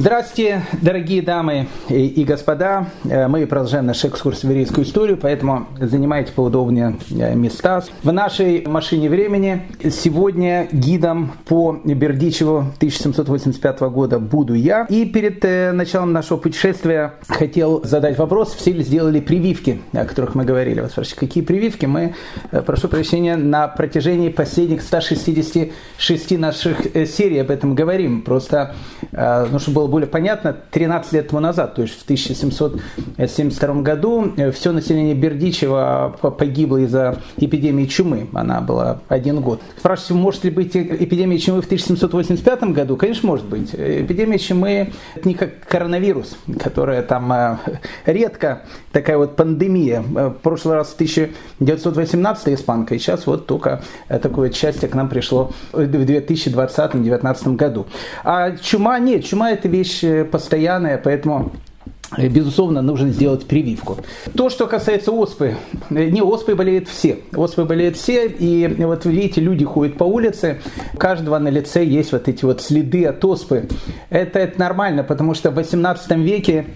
Здравствуйте, дорогие дамы и господа. Э, мы продолжаем наш экскурс в еврейскую историю, поэтому занимайте поудобнее э, места. В нашей машине времени сегодня гидом по Бердичеву 1785 года буду я. И перед э, началом нашего путешествия хотел задать вопрос, все ли сделали прививки, о которых мы говорили. Вот спрашиваете, какие прививки? Мы, прошу прощения, на протяжении последних 166 наших серий об этом говорим. Просто, ну, чтобы было более понятно, 13 лет тому назад, то есть в 1772 году, э, все население Бердичева погибло из-за эпидемии чумы. Она была один год. Спрашиваете, может ли быть эпидемия чумы в 1785 году? Конечно, может быть. Эпидемия чумы – это не как коронавирус, которая там э, редко, такая вот пандемия. Э, в прошлый раз в 1918 испанка, и сейчас вот только такое счастье к нам пришло в 2020-2019 году. А чума нет, чума – это вещь постоянная, поэтому безусловно, нужно сделать прививку. То, что касается оспы, не оспы болеют все. Оспы болеют все, и вот видите, люди ходят по улице, у каждого на лице есть вот эти вот следы от оспы. Это, это нормально, потому что в 18 веке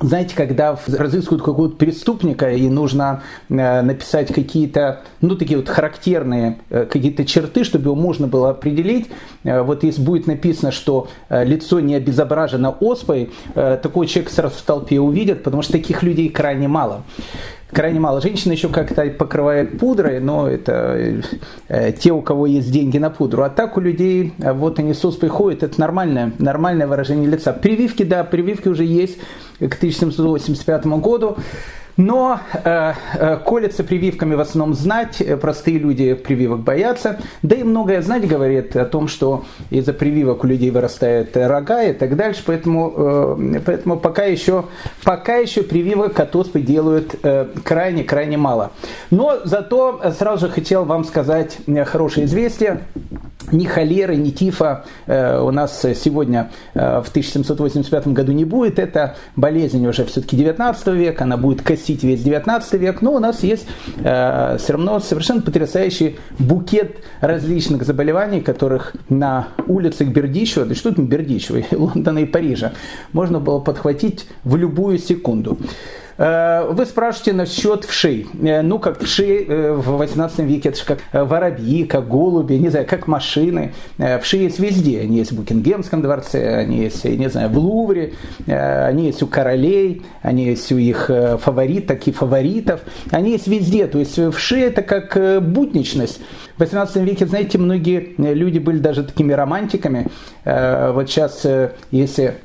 знаете, когда разыскивают какого-то преступника и нужно э, написать какие-то, ну, такие вот характерные э, какие-то черты, чтобы его можно было определить, э, вот если будет написано, что лицо не обезображено оспой, такой человек сразу в толпе увидят, потому что таких людей крайне мало крайне мало. Женщины еще как-то покрывают пудрой, но это э, те, у кого есть деньги на пудру. А так у людей, э, вот они с оспой ходят, это нормальное, нормальное выражение лица. Прививки, да, прививки уже есть к 1785 году. Но э, э, колется прививками в основном знать, э, простые люди прививок боятся, да и многое знать говорит о том, что из-за прививок у людей вырастают рога и так дальше, поэтому, э, поэтому пока, еще, пока еще прививок от оспы делают крайне-крайне э, мало. Но зато сразу же хотел вам сказать э, хорошее известие. Ни холеры, ни тифа э, у нас сегодня э, в 1785 году не будет. Это болезнь уже все-таки 19 века, она будет косить весь 19 век, но у нас есть э, все равно совершенно потрясающий букет различных заболеваний, которых на улицах Бердичева, да что там Бердичева, Лондона и Парижа, можно было подхватить в любую секунду. Э, вы спрашиваете насчет вшей. Э, ну, как вши э, в 18 веке, это же как воробьи, как голуби, не знаю, как машины. Вши есть везде. Они есть в Букингемском дворце, они есть, не знаю, в Лувре, они есть у королей, они есть у их фаворит, таких фаворитов. Они есть везде. То есть вши это как будничность. В 18 веке, знаете, многие люди были даже такими романтиками. Вот сейчас, если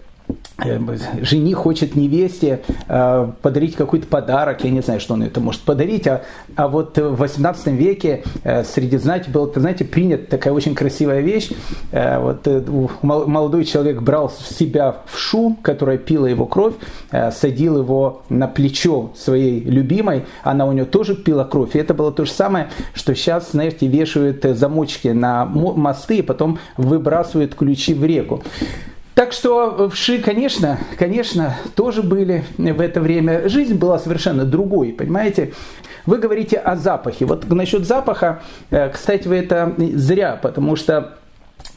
жених хочет невесте э, подарить какой-то подарок, я не знаю, что он это может подарить, а, а вот в 18 веке э, среди знати было, знаете, принята такая очень красивая вещь. Вот молодой человек брал себя в шу, которая пила его кровь, садил его на плечо своей любимой, она у нее тоже пила кровь, и это было то же самое, что сейчас, знаете, вешают замочки на мосты и потом выбрасывают ключи в реку. Так что вши, конечно, конечно, тоже были в это время. Жизнь была совершенно другой, понимаете? Вы говорите о запахе. Вот насчет запаха, э, кстати, вы это зря, потому что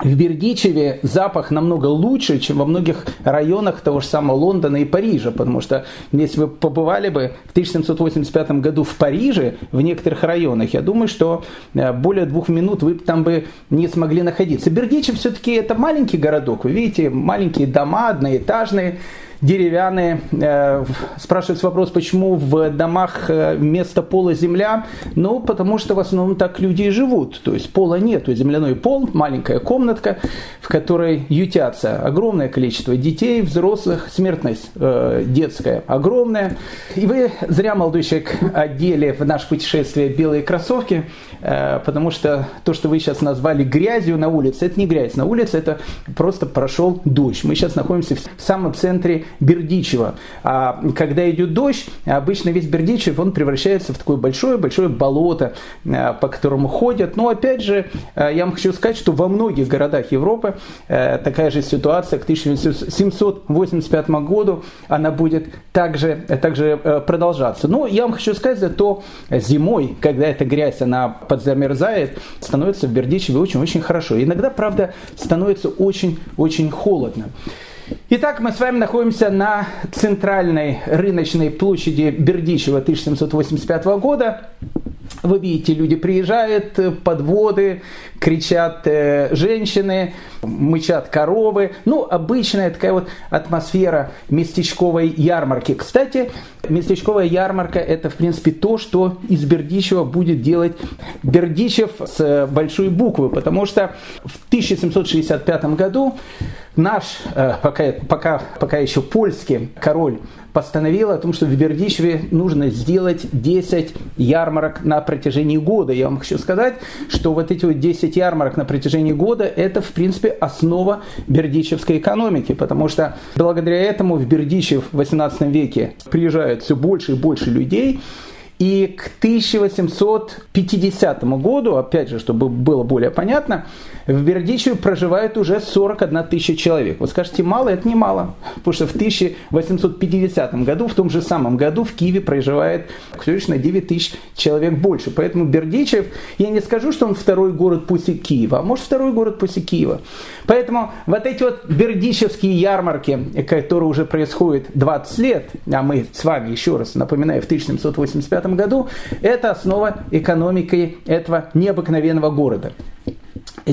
в Бердичеве запах намного лучше, чем во многих районах того же самого Лондона и Парижа, потому что если вы побывали бы в 1785 году в Париже, в некоторых районах, я думаю, что э, более двух минут вы там бы не смогли находиться. Бердичев все-таки это маленький городок, вы видите, маленькие дома, одноэтажные, деревянные. Э, спрашивается вопрос, почему в домах э, вместо пола земля? Ну, потому что в основном так люди и живут. То есть пола нет, земляной пол, маленькая комнатка, в которой ютятся огромное количество детей, взрослых, смертность э, детская огромная. И вы зря, молодой человек, одели в наше путешествие белые кроссовки, потому что то, что вы сейчас назвали грязью на улице, это не грязь на улице, это просто прошел дождь. Мы сейчас находимся в самом центре Бердичева. А когда идет дождь, обычно весь Бердичев, он превращается в такое большое-большое болото, а, по которому ходят. Но опять же, а, я вам хочу сказать, что во многих городах Европы такая же ситуация к 1785 году, она будет также, также продолжаться. Но я вам хочу сказать, зато зимой, когда эта грязь, она подзамерзает, становится в Бердичеве очень-очень хорошо. Иногда, правда, становится очень-очень холодно. Итак, мы с вами находимся на центральной рыночной площади Бердичева 1785 года. Вы видите, люди приезжают, подводы, кричат э, женщины, мычат коровы. Ну, обычная такая вот атмосфера местечковой ярмарки. Кстати, местечковая ярмарка – это, в принципе, то, что из Бердичева будет делать Бердичев с большой буквы, потому что в 1765 году наш, э, пока, пока, пока еще польский король постановил о том, что в Бердичеве нужно сделать 10 ярмарок на протяжении года. Я вам хочу сказать, что вот эти вот 10 ярмарок на протяжении года – это, в принципе, основа бердичевской экономики, потому что благодаря этому в Бердичев в 18 веке приезжает все больше и больше людей, и к 1850 году, опять же, чтобы было более понятно, в Бердичеве проживает уже 41 тысяча человек. Вы скажете, мало? Это не мало. Потому что в 1850 году, в том же самом году, в Киеве проживает всего лишь на 9 тысяч человек больше. Поэтому Бердичев, я не скажу, что он второй город после Киева, а может второй город после Киева. Поэтому вот эти вот бердичевские ярмарки, которые уже происходят 20 лет, а мы с вами, еще раз напоминаю, в 1785 году, это основа экономики этого необыкновенного города.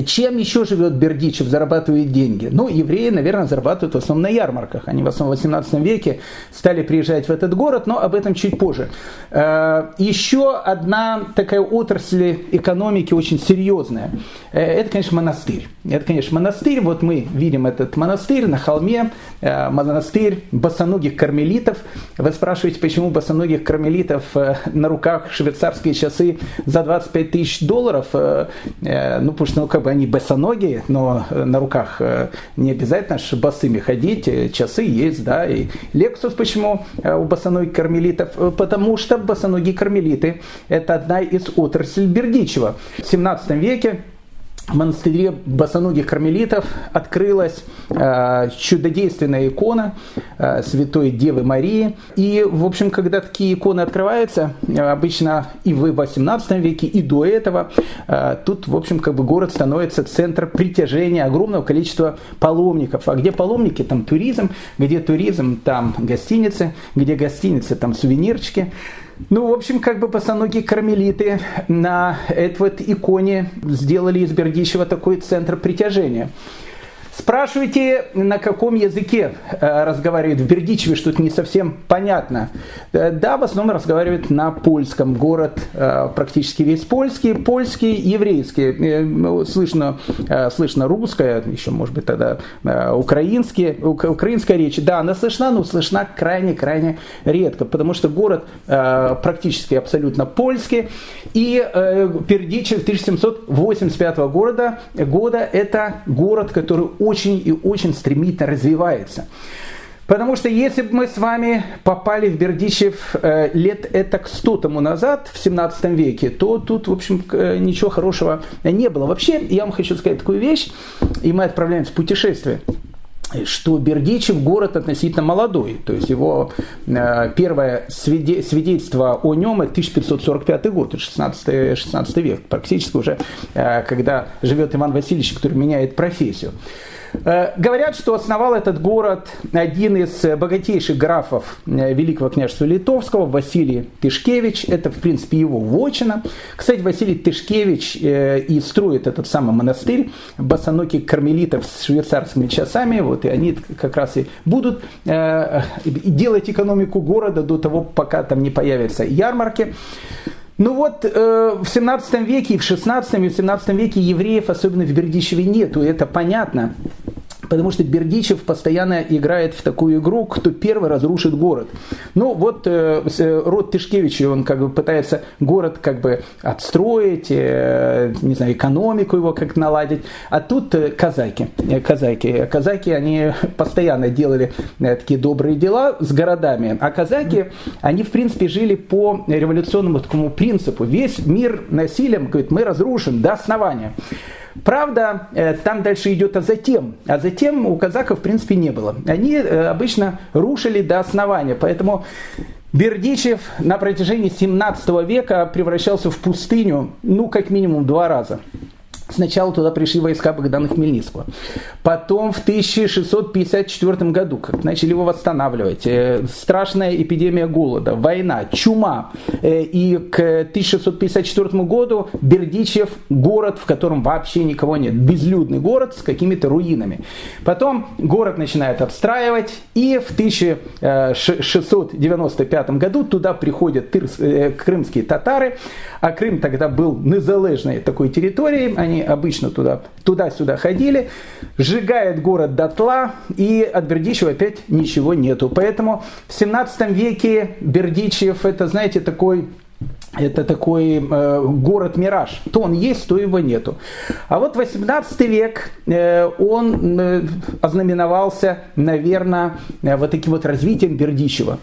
Чем еще живет Бердичев, зарабатывает деньги? Ну, евреи, наверное, зарабатывают в основном на ярмарках. Они в основном в 18 веке стали приезжать в этот город, но об этом чуть позже. Э, еще одна такая отрасль экономики очень серьезная. Э, это, конечно, монастырь. Это, конечно, монастырь. Вот мы видим этот монастырь на холме. Э, монастырь босоногих кармелитов. Вы спрашиваете, почему босоногих кармелитов на руках швейцарские часы за 25 тысяч долларов? Ну, потому что как бы они босоногие, но э, на руках э, не обязательно ж босыми ходить, э, часы есть, да, и Лексус почему у босоногих кармелитов? Потому что босоногие кармелиты – это одна из отраслей Бердичева. В 17 веке монастыре босоногих кармелитов открылась э, чудодейственная икона э, Святой Девы Марии. И, в общем, когда такие иконы открываются, э, обычно и в 18 веке, и до этого, э, тут, в общем, как бы город становится центром притяжения огромного количества паломников. А где паломники, там туризм, где туризм, там гостиницы, где гостиницы, там сувенирчики. Ну, в общем, как бы босоногие кармелиты на этой вот иконе сделали из Бердичева такой центр притяжения. Спрашивайте, на каком языке э, разговаривает в Бердичеве, что-то не совсем понятно. Э, да, в основном разговаривает на польском. Город э, практически весь польский, польский, еврейский. Ну, слышно, слышно русское, еще, может быть, тогда украинские, украинская речь. Да, она слышна, но слышна крайне-крайне редко, потому что город практически абсолютно польский. И Бердичев 1785 года, года это город, который очень и очень стремительно развивается. Потому что если бы мы с вами попали в Бердичев э, лет это 100 тому назад, в 17 веке, то тут, в общем, э, ничего хорошего не было. Вообще, я вам хочу сказать такую вещь, и мы отправляемся в путешествие что Бердичев город относительно молодой, то есть его э, первое свидетельство о нем это 1545 год, 16, 16 век, практически уже, когда живет Иван Васильевич, который меняет профессию. Э, говорят, что основал этот город один из богатейших графов э, Великого княжества Литовского, Василий Тышкевич. Это, в принципе, его вотчина. Кстати, Василий Тышкевич э, и строит этот самый монастырь босоногих кармелитов с швейцарскими часами. Вот, и они как раз и будут делать экономику города до того, пока там не появятся ярмарки. Ну вот, э, в 17 веке, и в 16 и в 17 веке евреев, особенно в Бердичеве, нету, это понятно. Потому что Бердичев постоянно играет в такую игру, кто первый разрушит город. Ну вот э, э род Тышкевича, он как бы пытается город как бы отстроить, э, не знаю, экономику его как наладить. А тут э, казаки. Э, казаки. Казаки, они постоянно делали э, такие добрые дела с городами. А казаки, они в принципе жили по революционному такому принципу. Весь мир насилием, говорит, мы разрушим до основания. Правда, э, там дальше идет а затем. А затем у казаков, в принципе, не было. Они э, обычно рушили до основания. Поэтому Бердичев на протяжении 17 века превращался в пустыню, ну, как минимум два раза. Сначала туда пришли войска Богдана Хмельницкого. Потом в 1654 году, как начали его восстанавливать, э, страшная эпидемия голода, война, чума. Э, и к 1654 году Бердичев город, в котором вообще никого нет. Безлюдный город с какими-то руинами. Потом город начинает обстраивать. И в 1695 году туда приходят э, крымские татары. А Крым тогда был незалежной такой территорией. Они обычно туда, туда-сюда ходили, сжигает город дотла, и от Бердичева опять ничего нету. Поэтому в 17 веке Бердичев это, знаете, такой это такой э, город-мираж. То он есть, то его нету. А вот 18 век, э, он э, ознаменовался, наверное, э, вот таким вот развитием Бердичева.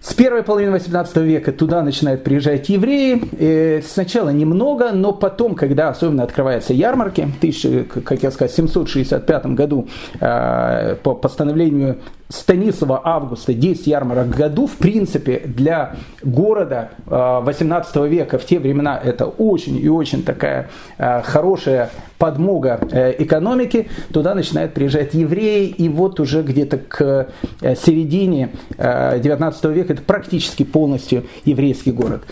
С первой половины 18 века туда начинают приезжать евреи. И сначала немного, но потом, когда особенно открываются ярмарки, в 1000, как я сказал, 765 году э, по постановлению Станислава Августа 10 ярмарок в году, в принципе, для города 18 э, века в те времена это очень и очень такая э, хорошая подмога э, экономики. Туда начинают приезжать евреи, и вот уже где-то к середине 19 века это практически полностью еврейский город.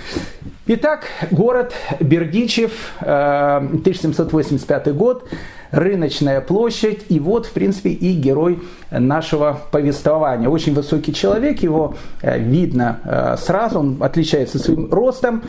Итак, город Бердичев, 1785 год, рыночная площадь, и вот, в принципе, и герой нашего повествования. Очень высокий человек, его э, видно э, сразу, он отличается своим ростом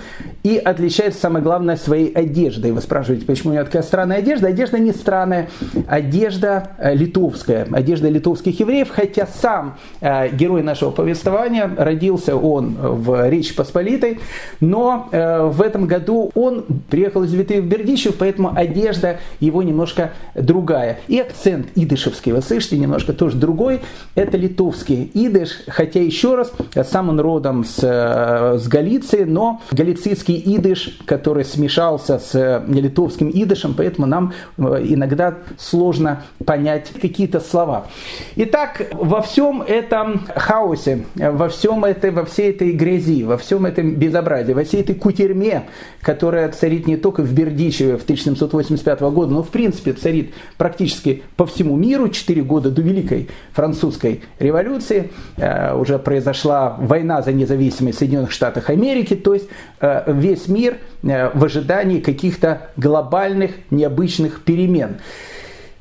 и отличается, самое главное, своей одеждой. Вы спрашиваете, почему у него такая странная одежда? Одежда не странная, одежда э, литовская, одежда литовских евреев, хотя сам герой нашего повествования, родился он в Речи Посполитой, но в этом году он приехал из Виты Бердичев, поэтому одежда его немножко другая. И акцент идышевский, вы слышите, немножко тоже другой. Это литовский идыш, хотя еще раз, сам он родом с, э, с Галиции, но галицийский идыш, который смешался с э, литовским идышем, поэтому нам э, иногда сложно понять какие-то слова. Итак, во всем этом хаосе, во всем этой, во всей этой грязи, во всем этом безобразии, во всей этой кутерьме, которая царит не только в Бердичеве в 1785 года, но в принципе царит практически по всему миру, 4 года до Великой французской революции, э, уже произошла война за независимость Соединенных Штатах Америки, то есть э, весь мир э, в ожидании каких-то глобальных необычных перемен.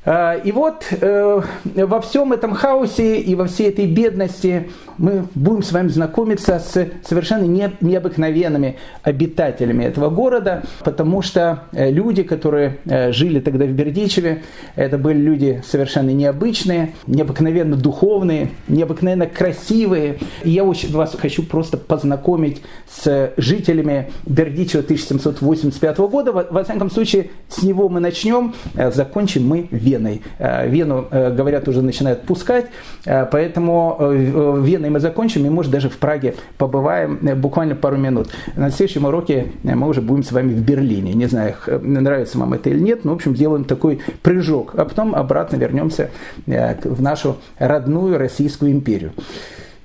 И вот во всем этом хаосе и во всей этой бедности мы будем с вами знакомиться с совершенно не, необыкновенными обитателями этого города, потому что э, люди, которые э, жили тогда в Бердичеве, это были люди совершенно необычные, необыкновенно духовные, необыкновенно красивые. И я очень вас хочу просто познакомить с жителями Бердичева 1785 года. Во, всяком случае, с него мы начнем, э, закончим мы Веной. Вену, говорят, уже начинают пускать, поэтому Вена и мы закончим, и, может, даже в Праге побываем э, буквально пару минут. На следующем уроке э, мы уже будем с вами в Берлине. Не знаю, нравится вам это или нет, но, в общем, сделаем такой прыжок, а потом обратно вернемся э, в нашу родную Российскую империю.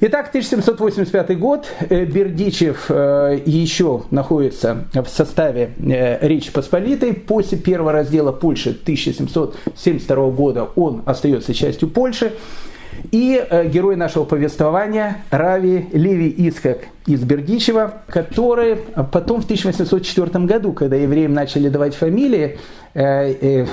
Итак, 1785 год. Бердичев еще находится в составе Речи Посполитой. После первого раздела Польши 1772 года он остается частью Польши. И э, герой нашего повествования Рави Леви Ицхак из Бердичева, который потом в 1804 году, когда евреям начали давать фамилии, э, э,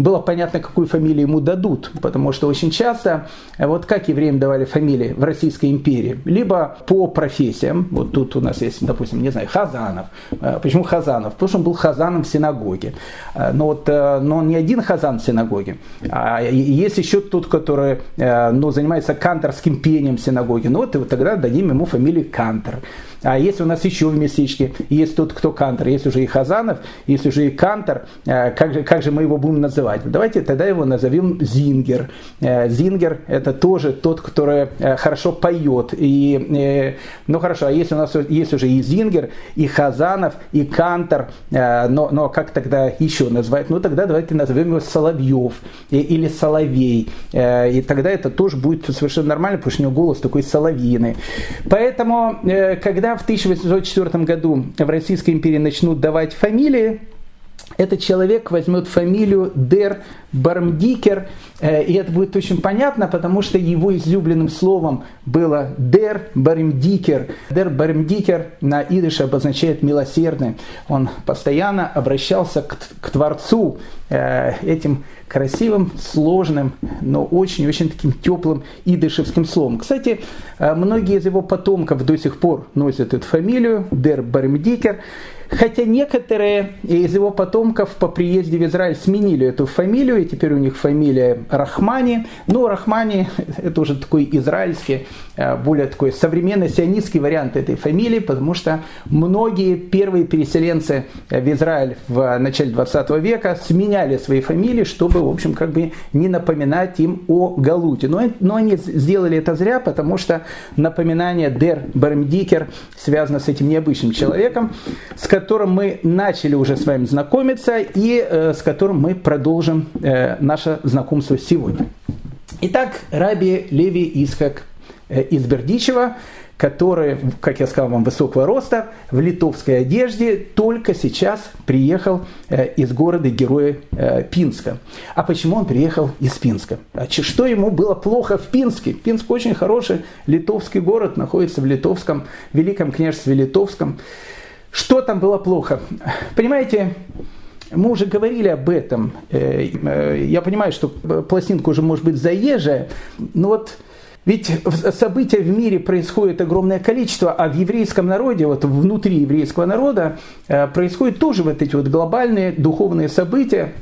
было понятно, какую фамилию ему дадут, потому что очень часто, э, вот как евреям давали фамилии в Российской империи, либо по профессиям, вот тут у нас есть, допустим, не знаю, Хазанов. Э, почему Хазанов? Потому что он был Хазаном в синагоге. Э, но, вот, но он не один Хазан в синагоге, а есть еще тот, который ну, занимается канторским пением в синагоге. Ну вот, и вот тогда дадим ему фамилию Кантор. А если у нас еще в местечке есть тот, кто Кантор, есть уже и Хазанов, есть уже и Кантор, э, как же, как же мы его будем называть? Давайте тогда его назовем Зингер. Э, Зингер это тоже тот, который э, хорошо поет. И, ну хорошо, а если у нас есть уже и Зингер, и Хазанов, и Кантор, но, но как тогда еще назвать? Ну тогда давайте назовем его Соловьев или Соловей. И тогда это тоже будет совершенно нормально, потому что у него голос такой соловьиный. Поэтому, когда в 1804 году в Российской империи начнут давать фамилии, этот человек возьмет фамилию Дер Бармдикер, э, и это будет очень понятно, потому что его излюбленным словом было Дер Бармдикер. Дер Бармдикер на идыше обозначает милосердный. Он постоянно обращался к, к Творцу э, этим красивым, сложным, но очень-очень таким теплым идышевским словом. Кстати, э, многие из его потомков до сих пор носят эту фамилию Дер Бармдикер. Хотя некоторые из его потомков по приезде в Израиль сменили эту фамилию, и теперь у них фамилия Рахмани. Но Рахмани – это уже такой израильский, э, более такой современный сионистский вариант этой фамилии, потому что многие первые переселенцы в Израиль в начале 20 века сменяли свои фамилии, чтобы, в общем, как бы не напоминать им о Галуте. Но, но они сделали это зря, потому что напоминание Дер Бармдикер связано с этим необычным человеком, с которым мы начали уже с вами знакомиться и э, с которым мы продолжим э, наше знакомство сегодня. Итак, Раби Леви Исхак э, из Бердичева, который, как я сказал вам, высокого роста, в литовской одежде, только сейчас приехал э, из города героя э, Пинска. А почему он приехал из Пинска? А что ему было плохо в Пинске? Пинск очень хороший литовский город, находится в Литовском, Великом княжестве Литовском. Что там было плохо? Понимаете, мы уже говорили об этом. Э, э, я понимаю, что пластинка уже может быть заезжая, но вот ведь события в мире происходит огромное количество, а в еврейском народе, вот внутри еврейского народа, э, происходят тоже вот эти вот глобальные духовные события,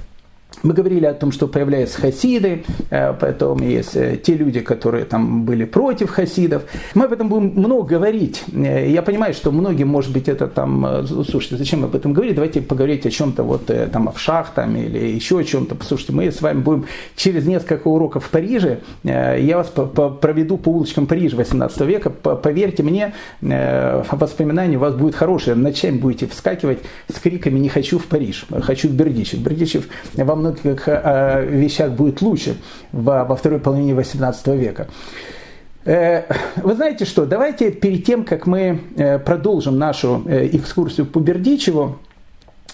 мы говорили о том, что появляются хасиды, э, потом есть э, те люди, которые там были против хасидов. Мы об этом будем много говорить. Э, я понимаю, что многим, может быть, это там, слушайте, зачем об этом говорить? Давайте поговорить о чем-то вот там, о вшах там, или еще о чем-то. Послушайте, мы с вами будем через несколько уроков в Париже. Я вас проведу по улочкам Парижа 18 века. Поверьте мне, воспоминания у вас будет хорошие. Ночами будете вскакивать с криками «Не хочу в Париж, хочу в Бердичев». Бердичев многом многих э, вещах будет лучше во второй половине XVIII века. Э, вы знаете что, давайте перед тем, как мы э, продолжим нашу экскурсию по Бердичеву,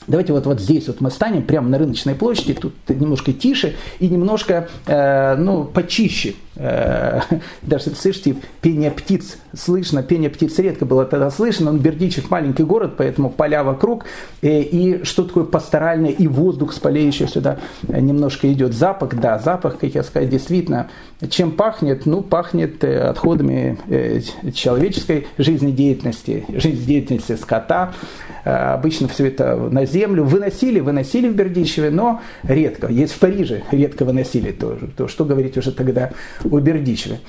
Давайте вот, вот здесь вот мы станем, прямо на рыночной площади, тут немножко тише и немножко э, ну, почище. Э, даже, слышите, пение птиц слышно, пение птиц редко было тогда слышно, но Бердичев маленький город, поэтому поля вокруг, э, и что такое пасторальное, и воздух с полей еще сюда немножко идет. Запах, да, запах, как я сказал, действительно, чем пахнет? Ну, пахнет э, отходами человеческой жизнедеятельности, жизнедеятельности скота, обычно все это на землю выносили, выносили в Бердичеве, но редко. Есть в Париже, редко выносили тоже. То что говорить уже тогда о Бердичеве.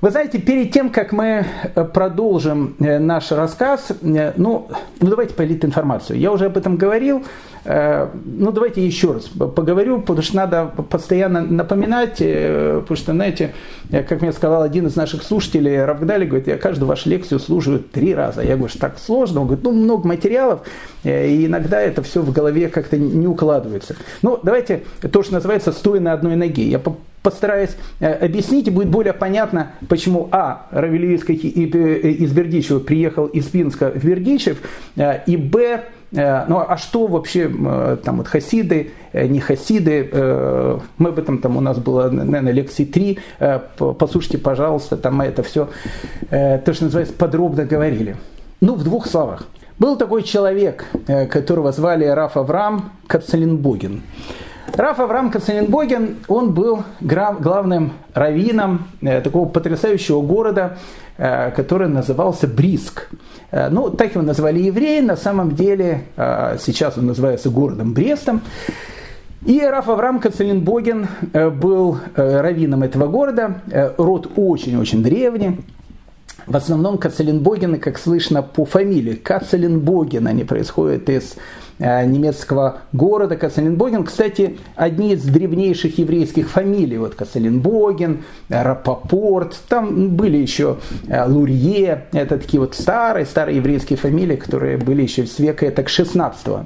Вы знаете, перед тем, как мы э, продолжим э, наш рассказ, ну, ну давайте политинформацию. Я уже об этом говорил, Э, ну, давайте еще раз поговорю, потому что надо постоянно напоминать, э, потому что, знаете, как мне сказал один из наших слушателей, Равгдали, говорит, я каждую вашу лекцию слушаю три раза. Я говорю, что так сложно. Он говорит, ну, много материалов, э, и иногда это все в голове как-то не укладывается. Ну, давайте то, что называется, стоя на одной ноге. Я постараюсь объяснить, и будет более понятно, почему, а, Равилевицкий из Бердичева приехал из Пинска в Бердичев, и, б, Э, ну а что вообще э, там вот хасиды, э, не хасиды, мы об этом там у нас было, наверное, лекции три, послушайте, пожалуйста, там мы это все, то, что называется, подробно говорили. Ну, в двух словах. Был такой человек, которого звали Раф Авраам Кацалинбогин. Раф Авраам Кацалинбогин, он был главным раввином такого потрясающего города, который назывался Бриск. Э, ну, так его назвали евреи, на самом деле э, сейчас он называется городом Брестом. И Раф Авраам Кацелинбоген э, был раввином этого города, род очень-очень древний. В основном Кацелинбогены, как слышно по фамилии, Кацелинбоген, они происходят из Э, немецкого города Кацелинбоген. Кстати, одни из древнейших еврейских фамилий, вот Кацелинбоген, Рапопорт, там были еще э, Лурье, это такие вот старые, старые еврейские фамилии, которые были еще с века так 16 -го.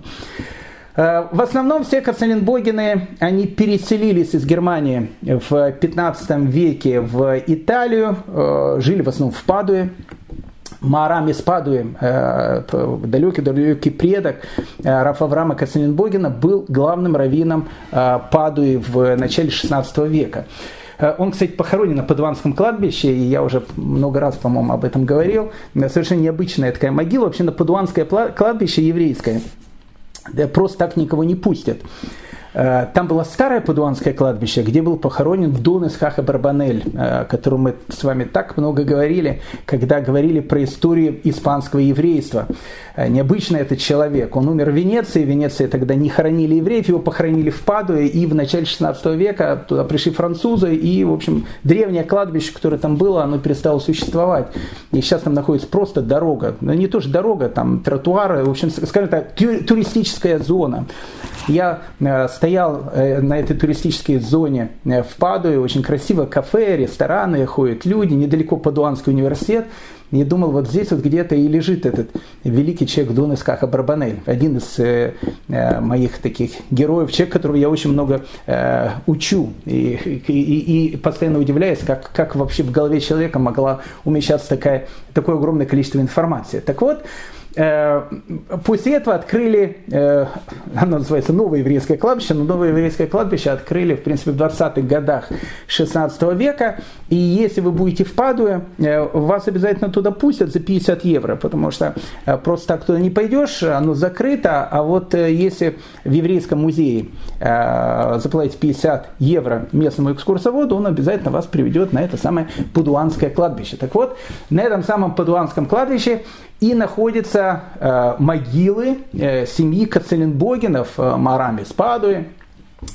Э, в основном все Кацелинбогены, они переселились из Германии в 15 веке в Италию, жили в основном в Падуе, Маарам из Падуи, далекий-далекий предок Рафа Авраама Кацеленбогена, был главным раввином Падуи в начале XVI века. Он, кстати, похоронен на Падуанском кладбище, и я уже много раз, по-моему, об этом говорил. Совершенно необычная такая могила. Вообще на Падуанское кладбище еврейское просто так никого не пустят. Э, там было старое Падуанское кладбище, где был похоронен Дун из Хаха Барбанель, о котором мы с вами так много говорили, когда говорили про историю испанского еврейства. Э, необычно этот человек. Он умер в Венеции, в Венеции тогда не хоронили евреев, его похоронили в Падуе, и в начале 16 века туда пришли французы, и, в общем, древнее кладбище, которое там было, оно перестало существовать. И сейчас там находится просто дорога. Ну, не то, что дорога, там тротуары, в общем, скажем так, туристическая зона. Я э, стоял э, на этой туристической зоне э, в Падуе, очень красиво, кафе, рестораны, ходят люди, недалеко Падуанский университет. И думал, вот здесь вот где-то и лежит этот великий человек Дон Искаха Барбанель, один из э, моих таких героев, человек, которого я очень много э, учу и, и, и постоянно удивляюсь, как, как вообще в голове человека могла умещаться такая, такое огромное количество информации. Так вот, Э, после этого открыли, э, оно называется Новое еврейское кладбище, но Новое еврейское кладбище открыли, в принципе, в 20-х годах 16 века. И если вы будете в Падуе, э, вас обязательно туда пустят за 50 евро, потому что просто так туда не пойдешь, оно закрыто. А вот если в еврейском музее заплатить 50 евро местному экскурсоводу, он обязательно вас приведет на это самое Падуанское кладбище. Так вот, на этом самом Падуанском кладбище и находятся э, могилы э, семьи Кацеленбогенов, э, Марами Спадуи,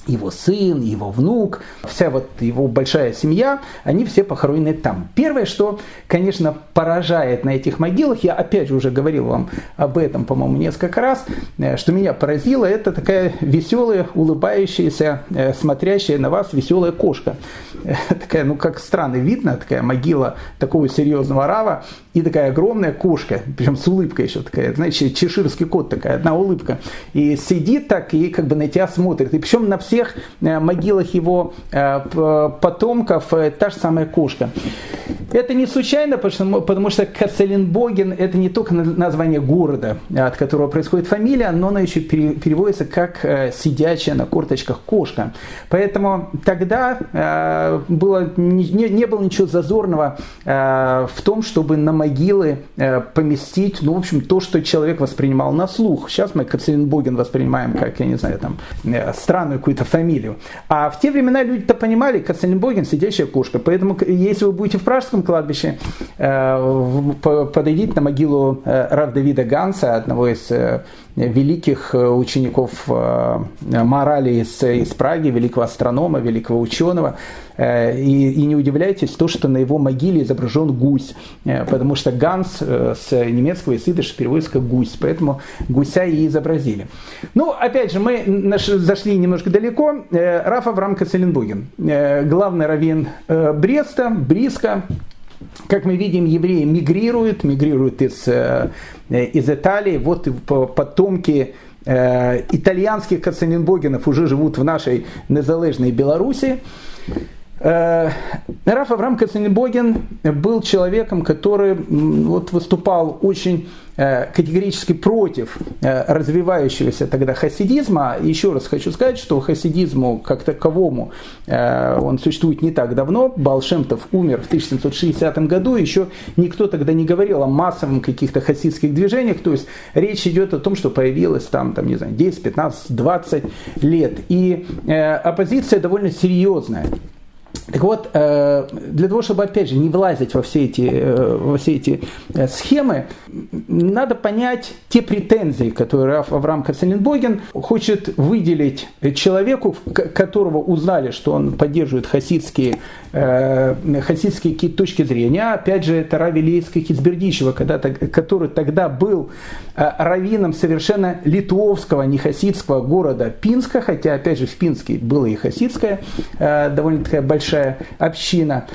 его сын, его внук, вся вот его большая семья, они все похоронены там. Первое, что, конечно, поражает на этих могилах, я опять же уже говорил вам об этом, по-моему, несколько раз, э, что меня поразило, это такая веселая, улыбающаяся, э, смотрящая на вас веселая кошка. Такая, ну как странно видно, такая могила такого серьезного рава и такая огромная кошка, причем с улыбкой еще такая, знаете, чеширский кот такая, одна улыбка. И сидит так и как бы на тебя смотрит. И причем на всех э, могилах его э, потомков э, та же самая кошка. Это не случайно, потому что Кацелинбоген это не только название города, от которого происходит фамилия, но она еще переводится как сидячая на корточках кошка. Поэтому тогда было, не, не было ничего зазорного в том, чтобы на могилы поместить, ну, в общем, то, что человек воспринимал на слух. Сейчас мы Кацелинбоген воспринимаем как, я не знаю, там, странную какую-то фамилию. А в те времена люди-то понимали, Кацельнбоген сидящая кошка. Поэтому, если вы будете в пражском кладбище, э, подойдите на могилу э, Рав Давида Ганса, одного из э, великих учеников морали из, из Праги, великого астронома, великого ученого. И, и не удивляйтесь то, что на его могиле изображен гусь, потому что Ганс с немецкого из идыша переводится как гусь, поэтому гуся и изобразили. Ну, опять же, мы зашли немножко далеко. Раф Авраам Кацеленбоген, главный раввин Бреста, Бриска, как мы видим, евреи мигрируют, мигрируют из, э, из Италии. Вот потомки э, итальянских Кацаненбогенов уже живут в нашей незалежной Беларуси. Э, Раф Авраам Кацаненбоген был человеком, который вот, выступал очень категорически против э, развивающегося тогда хасидизма. Еще раз хочу сказать, что хасидизму как таковому э, он существует не так давно. Балшемтов умер в 1760 году. Еще никто тогда не говорил о массовом каких-то хасидских движениях. То есть речь идет о том, что появилось там, там не знаю, 10, 15, 20 лет. И оппозиция довольно серьезная. Так вот, э, для того, чтобы, опять же, не влазить во все эти, э, во все эти э, схемы, надо понять те претензии, которые Авраам Кацелинбоген хочет выделить человеку, которого узнали, что он поддерживает хасидские, хасидские точки зрения. Опять же, это Рави Лейский Хизбердичева, который тогда был раввином совершенно литовского, не хасидского города Пинска, хотя, опять же, в Пинске было и хасидское, довольно такая большая большая община.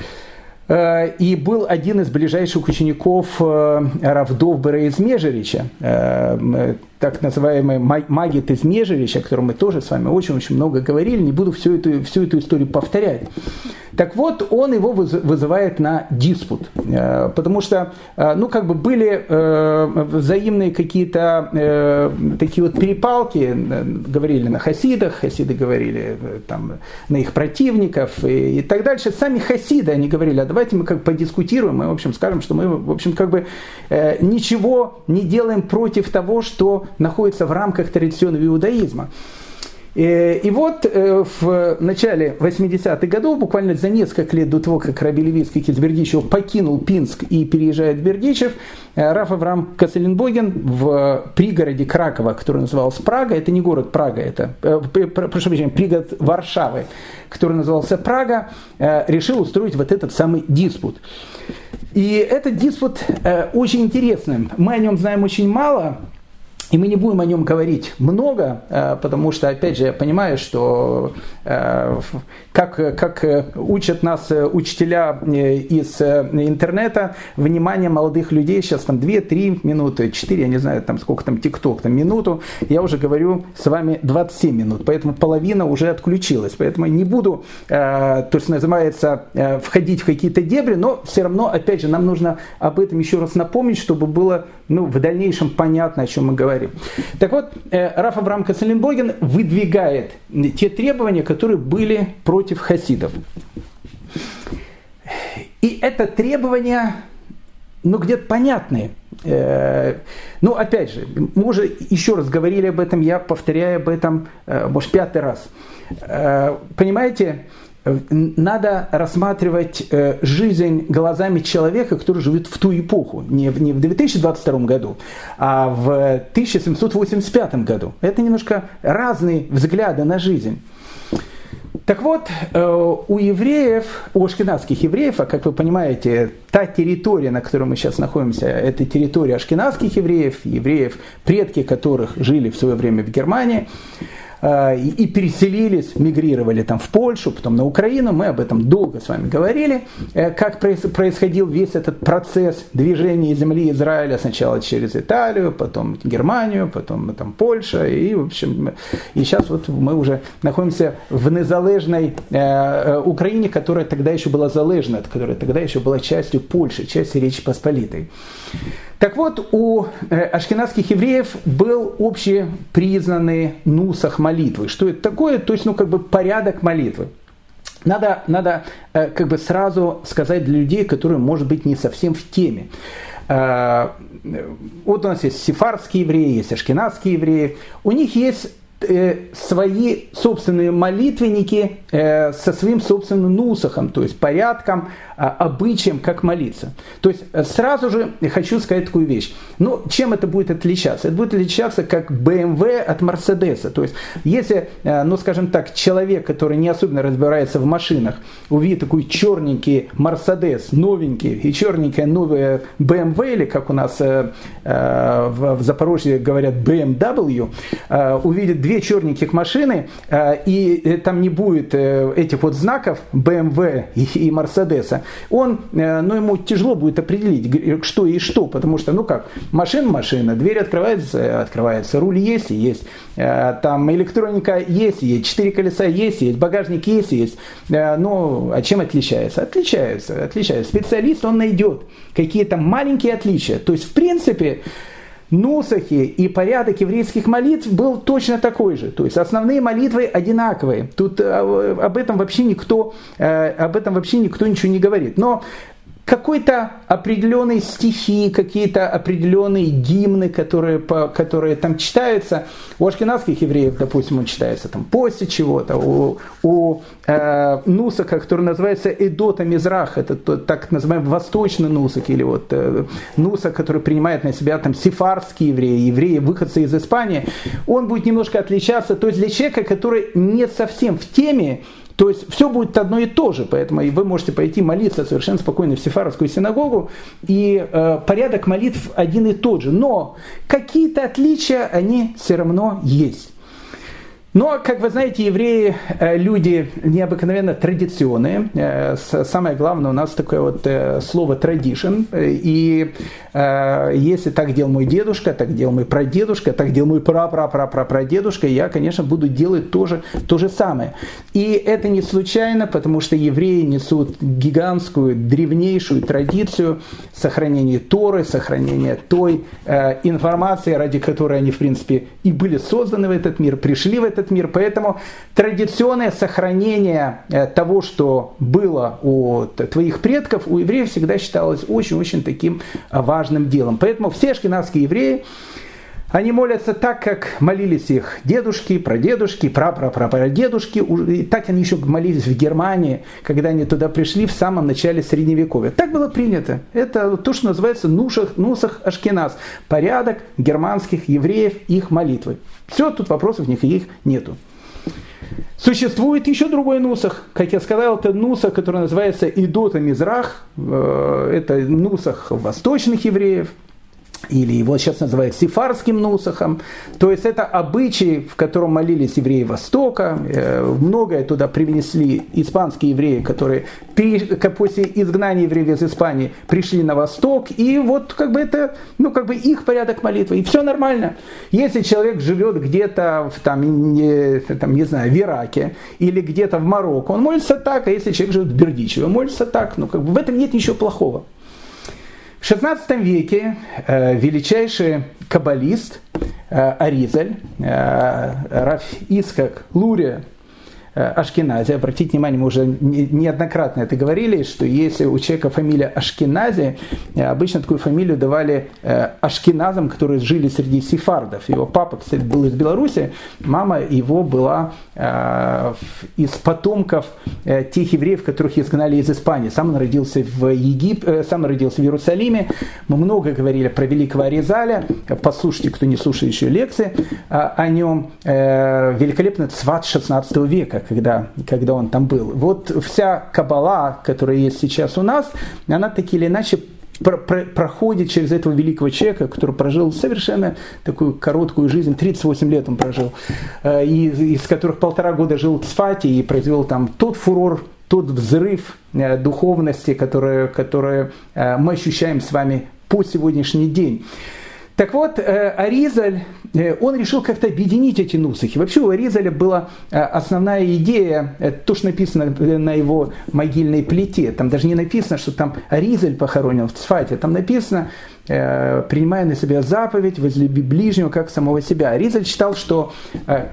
Э, и был один из ближайших учеников э, Равдовбера из Межерича, э, так называемый Магит из Межевича, о котором мы тоже с вами очень-очень много говорили, не буду всю эту, всю эту историю повторять. Так вот, он его вызывает на диспут, э, потому что, э, ну, как бы были э, взаимные какие-то такие вот перепалки, говорили на хасидах, хасиды говорили там на их противников и, и так дальше. Сами хасиды, они говорили, а давайте мы как подискутируем, мы, в общем, скажем, что мы, в общем, как бы ничего не делаем против того, что находится в рамках традиционного иудаизма. Э, и вот э, в начале 80-х годов, буквально за несколько лет до того, как Раби Левицкий Кизбердичев покинул Пинск и переезжает в Бердичев, э, Раф Авраам Кацелинбоген в пригороде Кракова, который назывался Прага, это не город Прага, это, прошу прощения, пригород Варшавы, который назывался Прага, решил устроить вот этот самый диспут. И этот диспут очень интересный. Мы о нем знаем очень мало, и мы не будем о нем говорить много, э, потому что, опять же, я понимаю, что э, как, как учат нас учителя э, из интернета, внимание молодых людей сейчас там 2-3 минуты, 4, я не знаю, там сколько там ТикТок, там минуту, я уже говорю с вами 27 минут, поэтому половина уже отключилась, поэтому не буду, то есть называется, входить в какие-то дебри, но все равно, опять же, нам нужно об этом еще раз напомнить, чтобы было ну, в дальнейшем понятно, о чем мы говорим говорим. Так вот, э, Раф Абрам Кацеленбоген выдвигает те требования, которые были против хасидов. И это требования, ну, где-то понятные. Э, ну, опять же, мы уже еще раз говорили об этом, я повторяю об этом, э, может, пятый раз. Понимаете, надо рассматривать э, жизнь глазами человека, который живет в ту эпоху, не в, не в 2022 году, а в 1785 году. Это немножко разные взгляды на жизнь. Так вот, э, у евреев, у ашкенадских евреев, а как вы понимаете, та территория, на которой мы сейчас находимся, это территория ашкенадских евреев, евреев, предки которых жили в свое время в Германии, и переселились, мигрировали там в Польшу, потом на Украину. Мы об этом долго с вами говорили, э, как происходил весь этот процесс движения земли Израиля сначала через Италию, потом Германию, потом там Польша. И, в общем, и сейчас вот мы уже находимся в незалежной э, Украине, которая тогда еще была залежна, которая тогда еще была частью Польши, частью Речи Посполитой. Так вот, у э, ашкенадских евреев был общепризнанный нусах молитвы. Что это такое? То есть, ну, как бы порядок молитвы. Надо, надо э, как бы сразу сказать для людей, которые, может быть, не совсем в теме. Э, вот у нас есть сефарские евреи, есть ашкенадские евреи. У них есть свои собственные молитвенники со своим собственным нусахом, то есть порядком, а, обычаем, как молиться. То есть э, сразу же хочу сказать такую вещь. Ну, чем это будет отличаться? Это будет отличаться как BMW от Мерседеса. То есть, если, э, ну, скажем так, человек, который не особенно разбирается в машинах, увидит такой черненький Мерседес, новенький, и черненькая новая BMW, или как у нас э, в Запорожье говорят BMW, увидит две черненьких машины, и там не будет этих вот знаков BMW и Мерседеса, он, э, ну, ему тяжело будет определить, что и что, потому что, ну как, машина, машина, дверь открывается, открывается, руль есть и есть, э, там электроника есть, есть, четыре колеса есть, есть, багажник есть, есть, э, ну, а чем отличается? Отличается, отличается. Специалист, он найдет какие-то маленькие отличия. То есть, в принципе, Нусахи и порядок еврейских молитв был точно такой же. То есть основные молитвы одинаковые. Тут э, об этом вообще никто, э, об этом вообще никто ничего не говорит. Но какой-то определенные стихи, какие-то определенные гимны, которые, по, которые там читаются. У ашкенадских евреев, допустим, он читается там после чего-то. У, у э, Нусака, который называется Эдота Мизрах, это тот, так называемый восточный Нусак, или вот э, Нусак, который принимает на себя там сифарские евреи, евреи, выходцы из Испании, он будет немножко отличаться. То есть для человека, который не совсем в теме, то есть все будет одно и то же, поэтому вы можете пойти молиться совершенно спокойно в Сефаровскую синагогу, и э, порядок молитв один и тот же. Но какие-то отличия, они все равно есть. Но, как вы знаете, евреи люди необыкновенно традиционные. Самое главное у нас такое вот слово tradition. И если так делал мой дедушка, так делал мой прадедушка, так делал мой пра-пра-пра-пра-прадедушка, я, конечно, буду делать тоже то же самое. И это не случайно, потому что евреи несут гигантскую, древнейшую традицию сохранения Торы, сохранения той э, информации, ради которой они, в принципе, и были созданы в этот мир, пришли в этот мир. Поэтому традиционное сохранение э, того, что было у твоих предков, у евреев всегда считалось очень-очень таким важным делом. Поэтому все ашкенадские евреи, они молятся так, как молились их дедушки, прадедушки, прапрапрапрадедушки. Так они еще молились в Германии, когда они туда пришли в самом начале Средневековья. Так было принято. Это то, что называется нусах, нусах Ашкеназ. Порядок германских евреев, их молитвы. Все, тут вопросов никаких нету. Существует еще другой нусах. Как я сказал, это нусах, который называется Идота Мизрах. Э, это нусах восточных евреев или его сейчас называют сифарским нусахом. То есть это обычай, в котором молились евреи Востока. Э, многое туда привнесли испанские евреи, которые после изгнания евреев из Испании пришли на Восток. И вот как бы это ну, как бы их порядок молитвы. И все нормально. Если человек живет где-то в, там, не, там, не знаю, в Ираке или где-то в Марокко, он молится так. А если человек живет в Бердичеве, молится так. Ну, как бы в этом нет ничего плохого. В XVI веке э, величайший каббалист э, Аризаль, э, Раф Искак Лурия, Ашкенази. Обратите внимание, мы уже неоднократно это говорили, что если у человека фамилия Ашкенази, э, обычно такую фамилию давали э, Ашкеназам, которые жили среди сефардов. Его папа, кстати, был из Беларуси, мама его была из потомков тех евреев, которых изгнали из Испании. Сам он родился в Египте, сам он родился в Иерусалиме. Мы много говорили про великого Аризаля. Послушайте, кто не слушает еще лекции о нем. Великолепный цват 16 века, когда, когда он там был. Вот вся кабала, которая есть сейчас у нас, она так или иначе проходит через этого великого человека, который прожил совершенно такую короткую жизнь, 38 лет он прожил, э, и, из которых полтора года жил в Цфате и произвел там тот фурор, тот взрыв э, духовности, который, который э, мы ощущаем с вами по сегодняшний день. Так вот, э, Аризаль, э, он решил как-то объединить эти нусахи. Вообще у Аризаля была э, основная идея, то, что написано на его могильной плите. Там даже не написано, что там Аризаль похоронен в Цфате. Там написано, принимая на себя заповедь, возлюби ближнего, как самого себя. Аризаль считал, что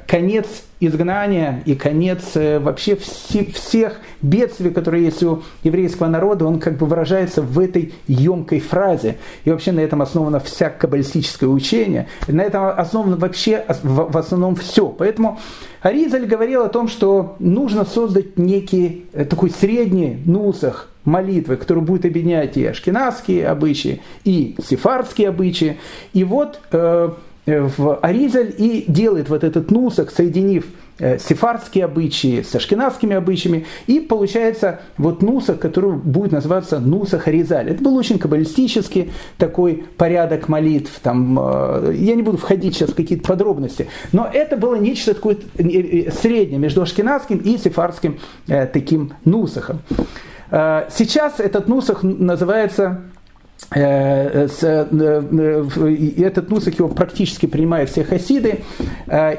конец изгнания и конец э, вообще всех бедствий, которые есть у еврейского народа, он как бы выражается в этой емкой фразе. И вообще на этом основано вся каббалистическое учение. На этом основано вообще в основном все. Поэтому Аризаль говорил о том, что нужно создать некий э, такой средний нусах молитвы, который будет объединять и ашкенадские обычаи, и сефардские обычаи. И вот Э, в Аризаль и делает вот этот нусах, соединив э, сефардские обычаи с ашкенадскими обычаями, и получается вот нусах, который будет называться нусах Аризаль. Это был очень каббалистический такой порядок молитв, там, э, я не буду входить сейчас в какие-то подробности, но это было нечто такое среднее между ашкенадским и сефардским таким нусахом. Сейчас этот нусах называется Э, э, э, этот нусах его практически принимают все хасиды,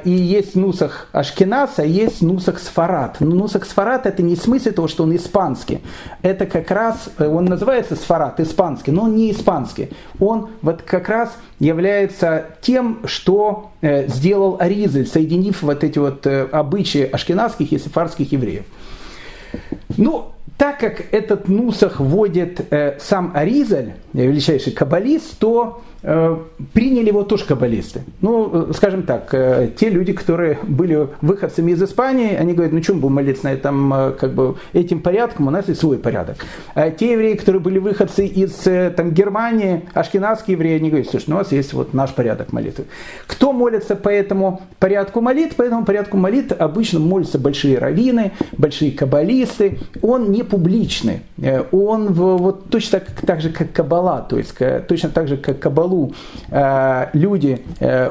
и есть нусах Ашкенаса, есть нусах Сфарат. Но нусах Сфарат это не в смысле того, что он испанский, это как раз, он называется Сфарат, испанский, но он не испанский. Он вот как раз является тем, что сделал Аризель, соединив вот эти вот обычаи ашкенадских и сефарских евреев. Ну, так как этот нусах вводит э, сам Аризаль, величайший каббалист, то Э, приняли его тоже каббалисты. Ну, э, скажем так, э, те люди, которые были выходцами из Испании, они говорят, ну, чем будем молиться на этом, как бы, этим порядком, у нас есть свой порядок. А те евреи, которые были выходцы из там, Германии, ашкенадские евреи, они говорят, слушай, ну, у нас есть вот наш порядок молитвы. Кто молится по этому порядку молитв? По этому порядку молитв обычно молятся большие раввины, большие каббалисты. Он не публичный. Он вот точно так, так же, как Кабала, то есть точно так же, как Кабалу люди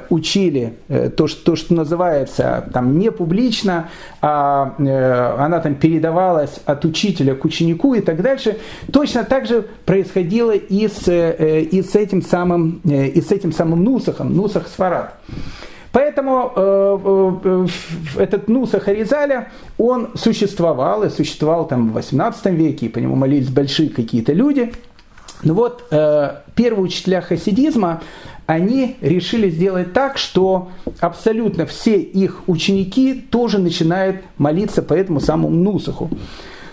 учили то, что, то, что называется там не публично, а она там передавалась от учителя к ученику и так дальше. Точно так же происходило и с, и с этим самым, и с этим самым Нусахом, Нусах Сфарад. Поэтому э, э, этот Нусах Аризаля, он существовал, и существовал там в 18 веке, и по нему молились большие какие-то люди. Ну вот, э, первые учителя хасидизма, они решили сделать так, что абсолютно все их ученики тоже начинают молиться по этому самому Нусаху.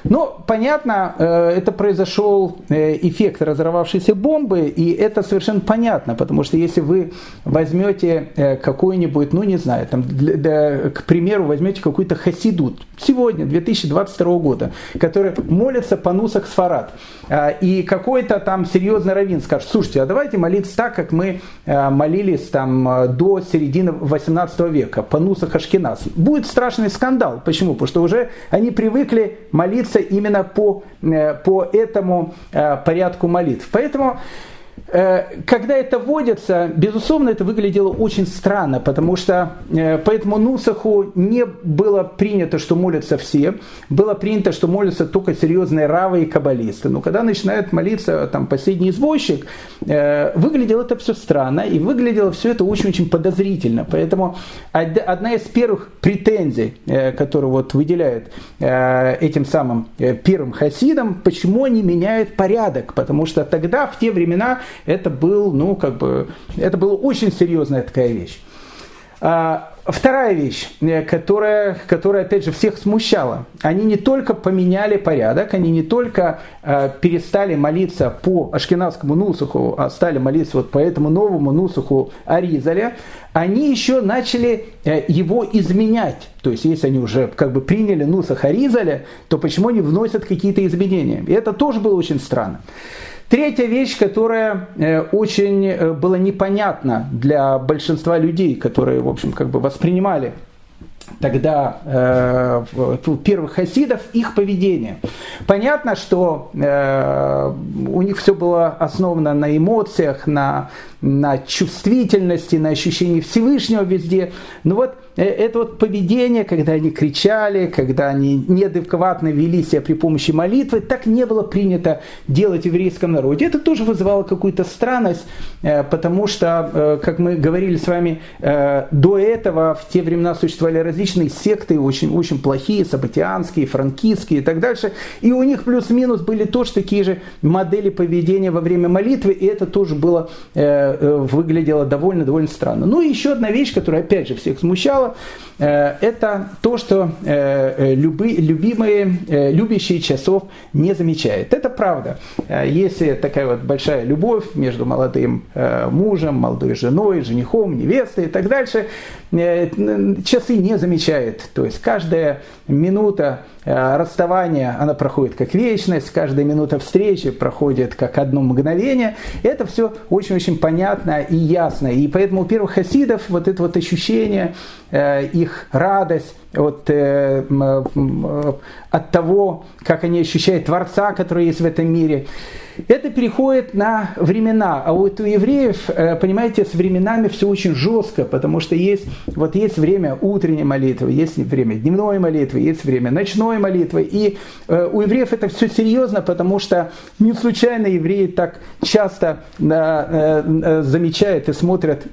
Ну, понятно, э, это произошел э, эффект разорвавшейся бомбы, и это совершенно понятно, потому что если вы возьмете э, какой-нибудь, ну не знаю, там, для, для, к примеру, возьмете какой-то хасидут сегодня, 2022 года, который молится по нусах сфарад, и какой-то там серьезный раввин скажет, слушайте, а давайте молиться так, как мы молились там до середины 18 века, по нусах Ашкеназ. Будет страшный скандал. Почему? Потому что уже они привыкли молиться именно по, э, по этому э, порядку молитв. Поэтому когда это вводится, безусловно, это выглядело очень странно, потому что э, по этому Нусаху не было принято, что молятся все, было принято, что молятся только серьезные равы и каббалисты. Но когда начинает молиться там, последний извозчик, э, выглядело это все странно, и выглядело все это очень-очень подозрительно. Поэтому одна из первых претензий, которую вот выделяют этим самым первым хасидам, почему они меняют порядок, потому что тогда, в те времена, это был, ну, как бы, это была очень серьезная такая вещь. А, вторая вещь, э, которая, которая, опять же, всех смущала. Они не только поменяли порядок, они не только э, перестали молиться по ашкенадскому нусуху, а стали молиться вот по этому новому нусуху Аризаля, они еще начали э, его изменять. То есть, если они уже как бы приняли нусах Аризаля, то почему они вносят какие-то изменения? И это тоже было очень странно. Третья вещь, которая э, очень э, была непонятна для большинства людей, которые, в общем, как бы воспринимали тогда э, первых хасидов их поведение. Понятно, что э, у них все было основано на эмоциях, на, на чувствительности, на ощущении Всевышнего везде. Но вот это вот поведение, когда они кричали, когда они неадекватно вели себя при помощи молитвы, так не было принято делать в еврейском народе. Это тоже вызывало какую-то странность, э, потому что, э, как мы говорили с вами, до этого в те времена существовали различные секты, очень, очень плохие, сабатианские, франкистские и так дальше. И у них плюс-минус были тоже такие же модели поведения во время молитвы, и это тоже было Э, выглядело довольно-довольно странно. Ну и еще одна вещь, которая опять же всех смущала, э, это то, что э, любы, любимые, любящие часов не замечают. Это правда. Если такая вот большая любовь между молодым мужем, молодой женой, женихом, невестой и так дальше, часы не замечает. То есть каждая минута расставания, она проходит как вечность, каждая минута встречи проходит как одно мгновение. Это все очень-очень понятно и ясно. И поэтому у первых хасидов вот это вот ощущение, э, их радость, от, э, э, от того, как они ощущают Творца, который есть в этом мире. Это переходит на времена. А вот у евреев, э, понимаете, с временами все очень жестко, потому что есть, вот есть время утренней молитвы, есть время дневной молитвы, есть время ночной молитвы. И э, у евреев это все серьезно, потому что не случайно евреи так часто э, замечают и смотрят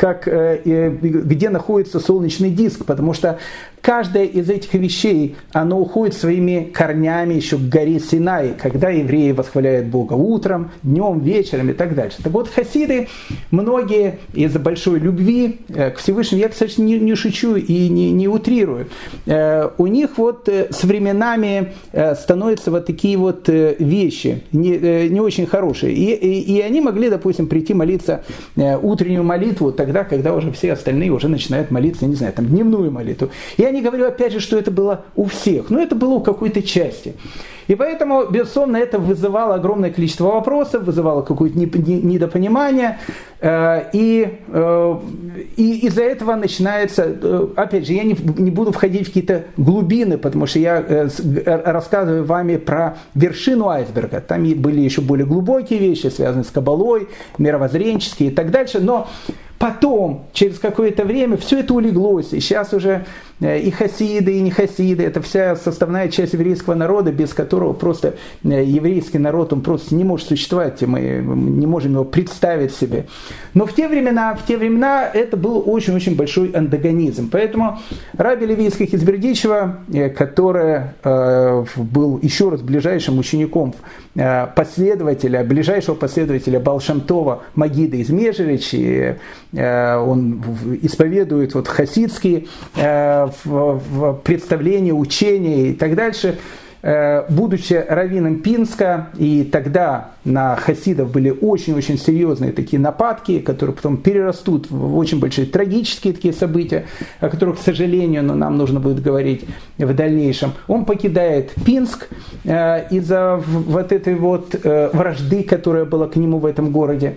как, где находится солнечный диск, потому что Каждая из этих вещей, она уходит своими корнями еще к горе Синай, когда евреи восхваляют Бога утром, днем, вечером и так дальше. Так вот, хасиды, многие из-за большой любви э, к Всевышнему, я, кстати, не, не шучу и не, не утрирую, э, у них вот э, с временами становятся вот такие вот вещи, не, не очень хорошие. И, и, и они могли, допустим, прийти молиться утреннюю молитву, тогда когда уже все остальные уже начинают молиться, не знаю, там дневную молитву. Я не говорю опять же, что это было у всех, но это было у какой-то части. И поэтому, безусловно, это вызывало огромное количество вопросов, вызывало какое-то недопонимание. Э, и, э, и из-за этого начинается, э, опять же, я не, не буду входить в какие-то глубины, потому что я рассказываю вами про вершину айсберга. Там были еще более глубокие вещи, связанные с кабалой, мировоззренческие и так дальше. Но Потом, через какое-то время, все это улеглось, и сейчас уже и хасиды, и не хасиды, это вся составная часть еврейского народа, без которого просто э, еврейский народ, он просто не может существовать, и мы не можем его представить себе. Но в те времена, в те времена это был очень-очень большой антагонизм. Поэтому Раби Левийский из Бердичева, э, который был еще раз ближайшим учеником последователя, ближайшего последователя Балшамтова Магида из Межевича, Э, он исповедует вот хасидские э, представления, учения и так дальше. Э, будучи раввином Пинска, и тогда на хасидов были очень-очень серьезные такие нападки, которые потом перерастут в очень большие трагические такие события, о которых, к сожалению, но нам нужно будет говорить в дальнейшем. Он покидает Пинск из-за вот этой вот вражды, которая была к нему в этом городе,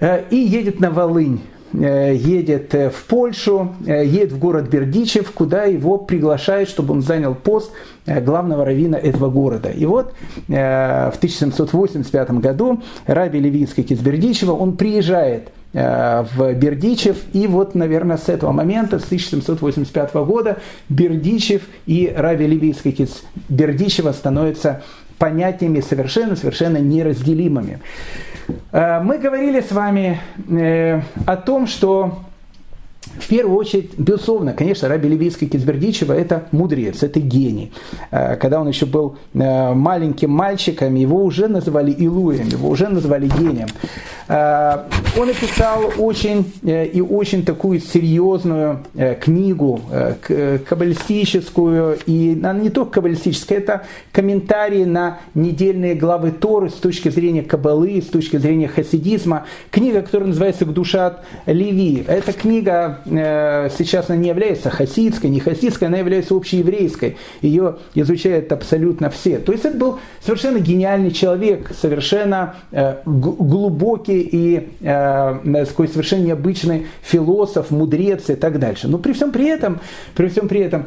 и едет на Волынь. Э, едет э, в Польшу, э, едет в город Бердичев, куда его приглашают, чтобы он занял пост главного раввина этого города. И вот в 1785 году Раби Левицкий из Бердичева, он приезжает в Бердичев, и вот, наверное, с этого момента, с 1785 года, Бердичев и Раби Левицкий из Бердичева становятся понятиями совершенно-совершенно неразделимыми. Э, мы говорили с вами э, о том, что в первую очередь, безусловно, конечно, Раби Левийский Кизбердичева – это мудрец, это гений. Э, когда он еще был маленьким мальчиком, его уже называли Илуем, его уже называли гением. Э, он написал очень э, и очень такую серьезную э, книгу, каббалистическую, и она не только каббалистическая, это комментарии на недельные главы Торы с точки зрения каббалы, с точки зрения хасидизма. Книга, которая называется «Гдушат Леви». Эта книга сейчас она не является хасидской, не хасидской, она является общееврейской. Ее изучают абсолютно все. То есть это был совершенно гениальный человек, совершенно глубокий и э, такой совершенно необычный философ, мудрец и так дальше. Но при всем при этом, при всем при этом,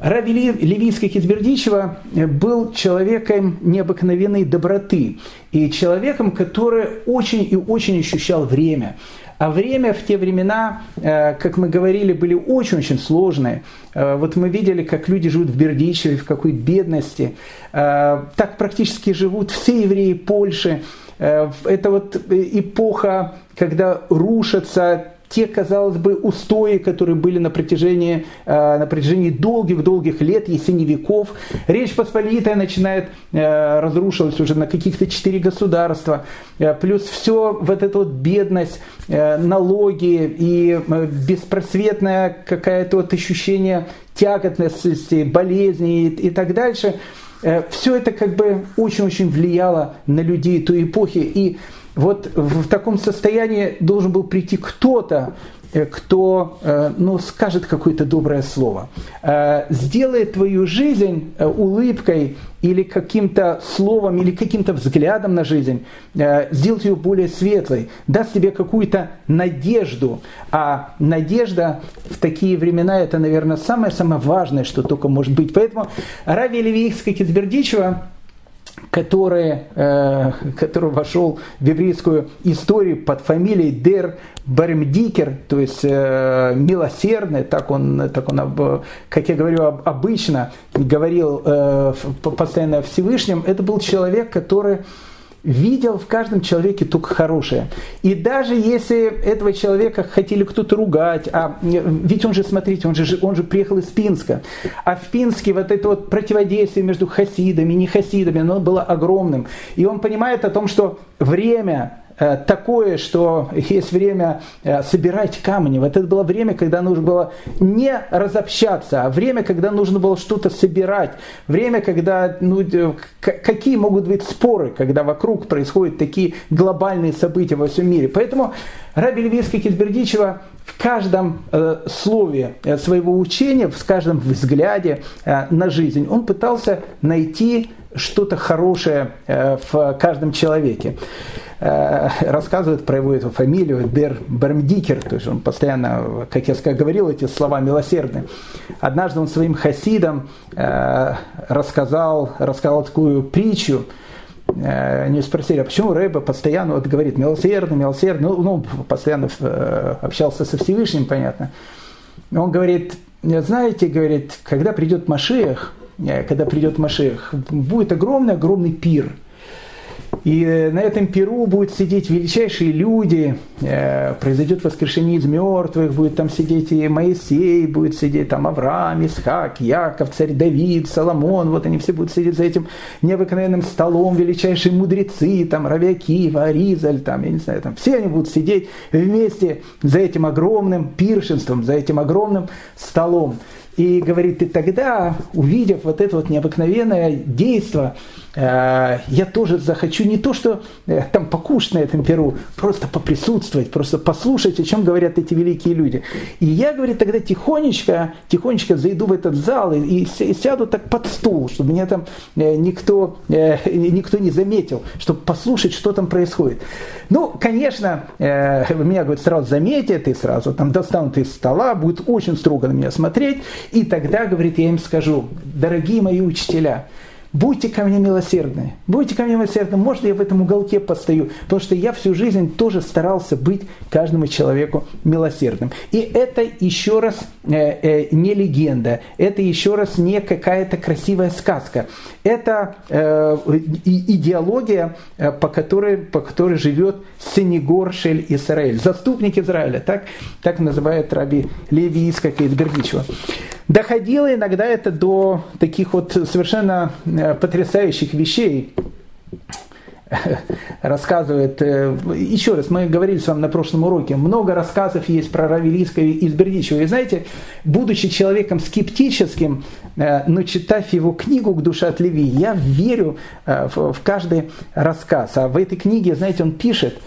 Рави Левийский Кизбердичева был человеком необыкновенной доброты и человеком, который очень и очень ощущал время. А время в те времена, э, как мы говорили, были очень-очень сложные. Э, вот мы видели, как люди живут в Бердичеве, в какой бедности. Э, так практически живут все евреи Польши. Это вот эпоха, когда рушатся те, казалось бы, устои, которые были на протяжении, э, на протяжении долгих-долгих лет, если не веков. Речь Посполитая начинает э, разрушилась уже на каких-то четыре государства. Э, плюс все вот эта вот бедность, налоги и беспросветное какое-то вот ощущение тяготности, болезни и, и так дальше. Все это как бы очень-очень влияло на людей той эпохи. И вот в таком состоянии должен был прийти кто-то, э, кто э, ну, скажет какое-то доброе слово, э, сделает твою жизнь улыбкой или каким-то словом, или каким-то взглядом на жизнь, сделать ее более светлой, даст тебе какую-то надежду. А надежда в такие времена это, наверное, самое-самое важное, что только может быть. Поэтому Рави Левиевская Кизбердичева который, э, который вошел в еврейскую историю под фамилией Дер Бармдикер, то есть э, милосердный, так он, так он, как я говорю, обычно говорил э, постоянно о Всевышнем, это был человек, который видел в каждом человеке только хорошее. И даже если этого человека хотели кто-то ругать, а ведь он же, смотрите, он же, он же приехал из Пинска, а в Пинске вот это вот противодействие между хасидами и не хасидами, оно было огромным. И он понимает о том, что время такое, что есть время э, собирать камни. Вот это было время, когда нужно было не разобщаться, а время, когда нужно было что-то собирать. Время, когда, ну, какие могут быть споры, когда вокруг происходят такие глобальные события во всем мире. Поэтому Раби Левицкий Кизбердичева в каждом э, слове э, своего учения, в каждом взгляде э, на жизнь, он пытался найти что-то хорошее э, в каждом человеке. Э, рассказывает про его эту фамилию Дер Бермдикер, то есть он постоянно, как я говорил, эти слова милосердны. Однажды он своим хасидам э, рассказал, рассказал такую притчу, они спросили, а почему Рэба постоянно вот говорит милосердно, милосердно, ну, ну постоянно общался со Всевышним, понятно. Он говорит, знаете, говорит, когда придет Машиях, когда придет Машех, будет огромный-огромный пир. И э, на этом перу будут сидеть величайшие люди, э, произойдет воскрешение из мертвых, будет там сидеть и Моисей, будет сидеть там Авраам, Исхак, Яков, царь Давид, Соломон, вот они все будут сидеть за этим необыкновенным столом, величайшие мудрецы, там Равиакива, Аризаль, там, я не знаю, там все они будут сидеть вместе за этим огромным пиршенством, за этим огромным столом. И говорит, и тогда, увидев вот это вот необыкновенное действие, я тоже захочу не то, что э, там покушать на этом перу, просто поприсутствовать, просто послушать, о чем говорят эти великие люди. И я, говорит, тогда тихонечко, тихонечко зайду в этот зал и, и сяду так под стул, чтобы меня там э, никто, никто не заметил, чтобы послушать, что там происходит. Ну, конечно, меня, говорит, сразу заметят и сразу там достанут из стола, будет очень строго на меня смотреть. И тогда, говорит, я им скажу, дорогие мои учителя, будьте ко мне милосердны, будьте ко мне милосердны, может, я в этом уголке постою, потому что я всю жизнь тоже старался быть каждому человеку милосердным. И это еще раз э, э, не легенда, это еще раз не какая-то красивая сказка. Это э, идеология, э, по которой, по которой живет Сенегор Шель Исраэль, заступник Израиля, так, так называет раби Леви Искака из Бердичева. Доходило иногда это до таких вот совершенно э, потрясающих вещей рассказывает, э, еще раз, мы говорили с вами на прошлом уроке, много рассказов есть про Равелийского из Бердичева. И знаете, будучи человеком скептическим, э, но читав его книгу «К душе от Леви», я верю в каждый рассказ. А в этой книге, знаете, он пишет,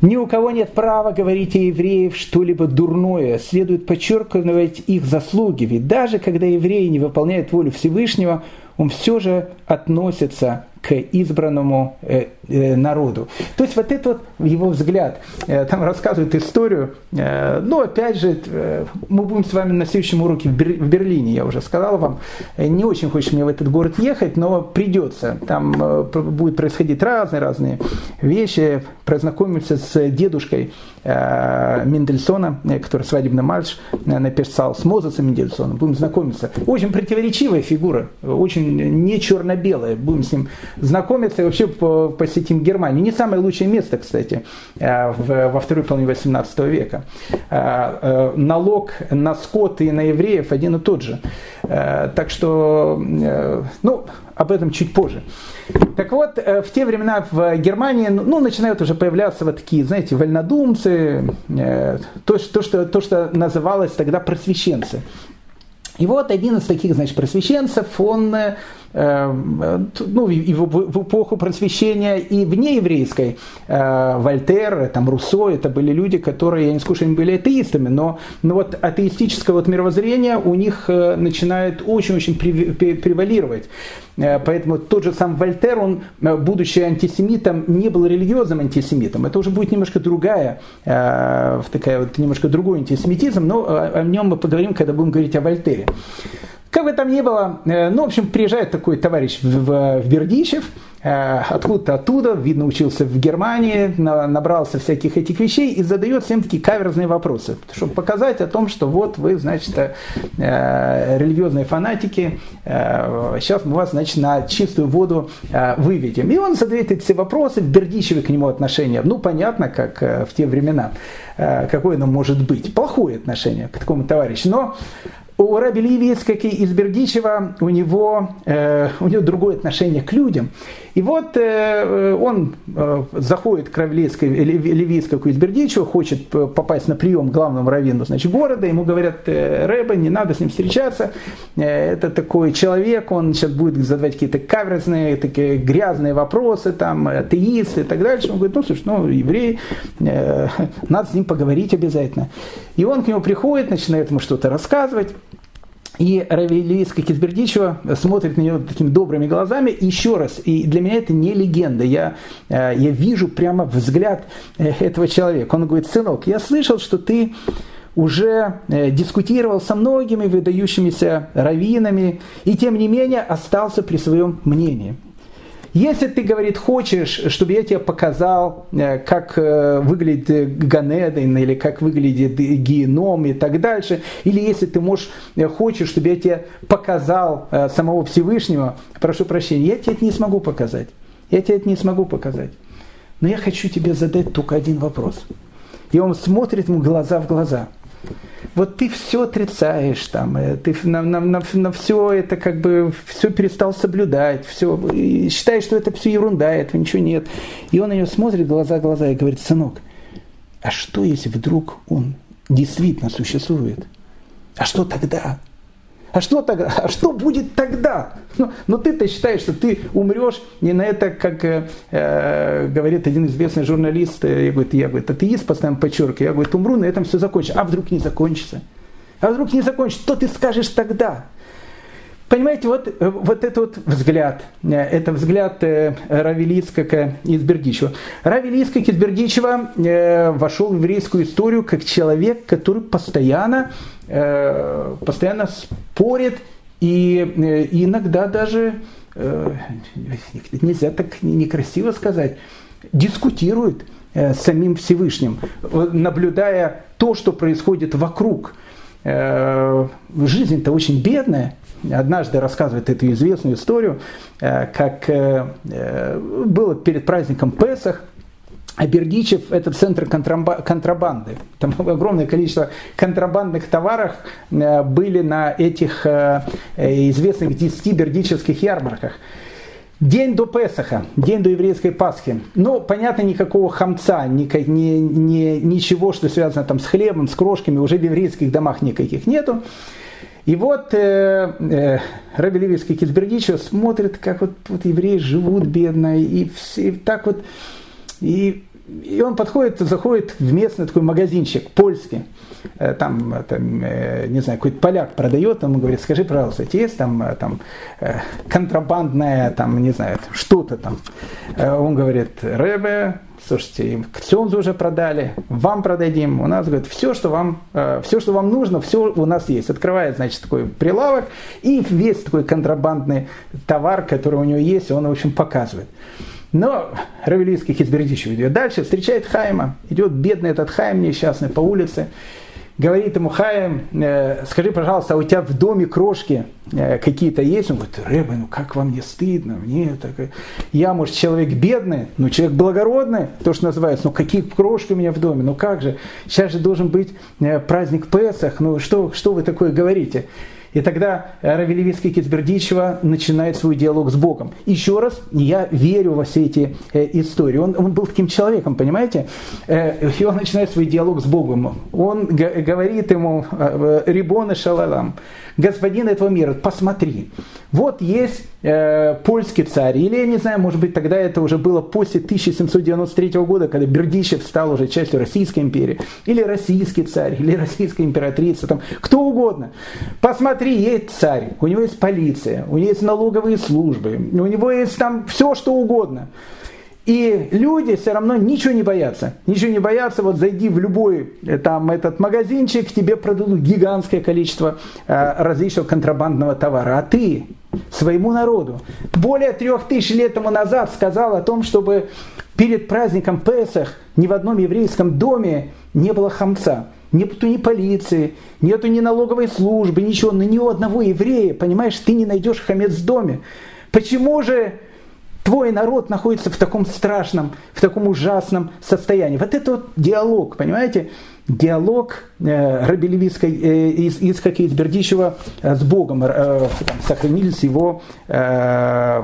ни у кого нет права говорить о евреев что-либо дурное. Следует подчеркивать их заслуги. Ведь даже когда евреи не выполняют волю Всевышнего, он все же относится к избранному э, э, народу. То есть вот этот вот его взгляд, э, там рассказывает историю, э, ну опять же, э, мы будем с вами на следующем уроке в, Бер, в Берлине, я уже сказал вам, э, не очень хочется мне в этот город ехать, но придется, там э, будет происходить разные-разные вещи, познакомиться с дедушкой э, Мендельсона, э, который свадебный марш э, написал с Мозесом Мендельсоном, будем знакомиться. Очень противоречивая фигура, очень не черно-белая, будем с ним знакомиться и вообще посетим Германию. Не самое лучшее место, кстати, э, во второй половине 18 века. Э, э, налог на скот и на евреев один и тот же. Так что, ну, об этом чуть позже. Так вот, в те времена в Германии ну, начинают уже появляться вот такие, знаете, вольнодумцы, то, то, что, то, что называлось тогда просвещенцы. И вот один из таких, значит, просвещенцев, он ну, и в эпоху просвещения и вне еврейской. Э, Вольтер, там, Руссо, это были люди, которые, я не скажу, они были атеистами, но, но вот атеистическое вот мировоззрение у них э, начинает очень-очень превалировать. Э, поэтому тот же сам Вольтер, он, будучи антисемитом, не был религиозным антисемитом. Это уже будет немножко другая, такая вот немножко другой антисемитизм, но о нем мы поговорим, когда будем говорить о Вольтере. Как бы там ни было, э, ну, в общем, приезжает такой товарищ в, в Бердичев, э, откуда-то оттуда, видно, учился в Германии, набрался всяких этих вещей и задает всем такие каверзные вопросы, чтобы показать о том, что вот вы, значит, э, религиозные фанатики, сейчас мы вас, значит, на чистую воду выведем. И он задает эти все вопросы, в к нему отношение, ну, понятно, как в те времена, какое оно может быть. Плохое отношение к такому товарищу. Но у Раби Ливи есть, как и из Бердичева, у него, э, у него другое отношение к людям. И вот э, он э, заходит к Ливийскому из Бердичева, хочет попасть на прием к главному раввину значит, города. Ему говорят, э, Рэба, не надо с ним встречаться. Э, это такой человек, он сейчас будет задавать какие-то каверзные, такие грязные вопросы, там, атеисты и так дальше. Он говорит, ну, слушай, ну, еврей, э, надо с ним поговорить обязательно. И он к нему приходит, начинает ему что-то рассказывать. И Равилийска Кизбердичева смотрит на него такими добрыми глазами. Еще раз, и для меня это не легенда. Я, э, я вижу прямо взгляд э, этого человека. Он говорит, сынок, я слышал, что ты уже э, дискутировал со многими выдающимися раввинами, и тем не менее остался при своем мнении. Если ты, говорит, хочешь, чтобы я тебе показал, э, как э, выглядит Ганеден или как выглядит геном и так дальше, или если ты можешь, э, хочешь, чтобы я тебе показал самого Всевышнего, прошу прощения, я тебе это не смогу показать. Я тебе это не смогу показать. Но я хочу тебе задать только один вопрос. И он смотрит ему глаза в глаза – вот ты все отрицаешь, там, э, ты на, на, на, на все это как бы все перестал соблюдать, все, считаешь, что это все ерунда, этого ничего нет. И он на нее смотрит глаза глаза и говорит, сынок, а что если вдруг он действительно существует? А что тогда? А что тогда? А что будет тогда? Ну, ну ты-то считаешь, что ты умрешь не на это, как э, э говорит один известный журналист, э, я говорю, я говорю, атеист, постоянно подчеркиваю, я говорю, умру, на этом все закончится. А вдруг не закончится? А вдруг не закончится? Что ты скажешь тогда? Понимаете, вот, э, вот этот вот взгляд, это взгляд Равелицкака из Бердичева. Равелицкак из Бердичева вошел в еврейскую историю как человек, который постоянно постоянно спорит и, э, и иногда даже, э, нельзя так некрасиво сказать, дискутирует с самим Всевышним, наблюдая то, что происходит вокруг. Жизнь-то очень бедная. Однажды рассказывает эту известную историю, как было перед праздником Песах – а Бердичев – это центр контрабанды. Там огромное количество контрабандных товаров э, были на этих э, э, известных 10 бердичевских ярмарках. День до Песаха, день до еврейской Пасхи. Ну, понятно, никакого хамца, ни, ни, ни, ничего, что связано там с хлебом, с крошками, уже в еврейских домах никаких нету. И вот э, э, Раби Левицкий Кицбердичев смотрит, как вот, вот евреи живут бедно, и, все, и так вот и, и он подходит, заходит в местный такой магазинчик, польский. Э, там, там э, не знаю, какой-то поляк продает, он говорит, скажи, пожалуйста, есть там, э, там контрабандная, там, не знаю, что-то там. Он говорит, Рэбе, слушайте, к Цемзу уже продали, вам продадим, у нас, говорит, все, что вам, все, что вам нужно, все у нас есть. Открывает, значит, такой прилавок, и весь такой контрабандный товар, который у него есть, он, в общем, показывает. Но Равелийский Хизбердичев идет дальше, встречает Хайма, идет бедный этот Хайм несчастный по улице, говорит ему, Хайм, э, скажи, пожалуйста, а у тебя в доме крошки э, какие-то есть? Он говорит, Рэбе, ну как вам не стыдно? Мне так... Я, может, человек бедный, но человек благородный, то, что называется, ну какие крошки у меня в доме? Ну как же? Сейчас же должен быть э, праздник Песах, ну что, что вы такое говорите? И тогда Равелевицкий Кицбердичева начинает свой диалог с Богом. Еще раз, я верю во все эти э, истории. Он, он был таким человеком, понимаете? Э, и он начинает свой диалог с Богом. Он говорит ему, э, Рибона Шалалам, господин этого мира, посмотри, вот есть э, польский царь, или я не знаю, может быть тогда это уже было после 1793 года, когда Бердичев стал уже частью Российской империи, или российский царь, или российская императрица, там, кто угодно. Посмотри, есть царь, у него есть полиция, у него есть налоговые службы, у него есть там все, что угодно. И люди все равно ничего не боятся. Ничего не боятся, вот зайди в любой э, там этот магазинчик, тебе продадут гигантское количество э, различного контрабандного товара. А ты своему народу более трех тысяч лет тому назад сказал о том, чтобы перед праздником Песах ни в одном еврейском доме не было хамца. Нету ни полиции, нету ни налоговой службы, ничего, на ни одного еврея, понимаешь, ты не найдешь хамец в доме. Почему же Твой народ находится в таком страшном, в таком ужасном состоянии. Вот это вот диалог, понимаете? Диалог э, Раби Левицкой, э, из, из из Бердичева э, с Богом. Э, там, сохранились его э,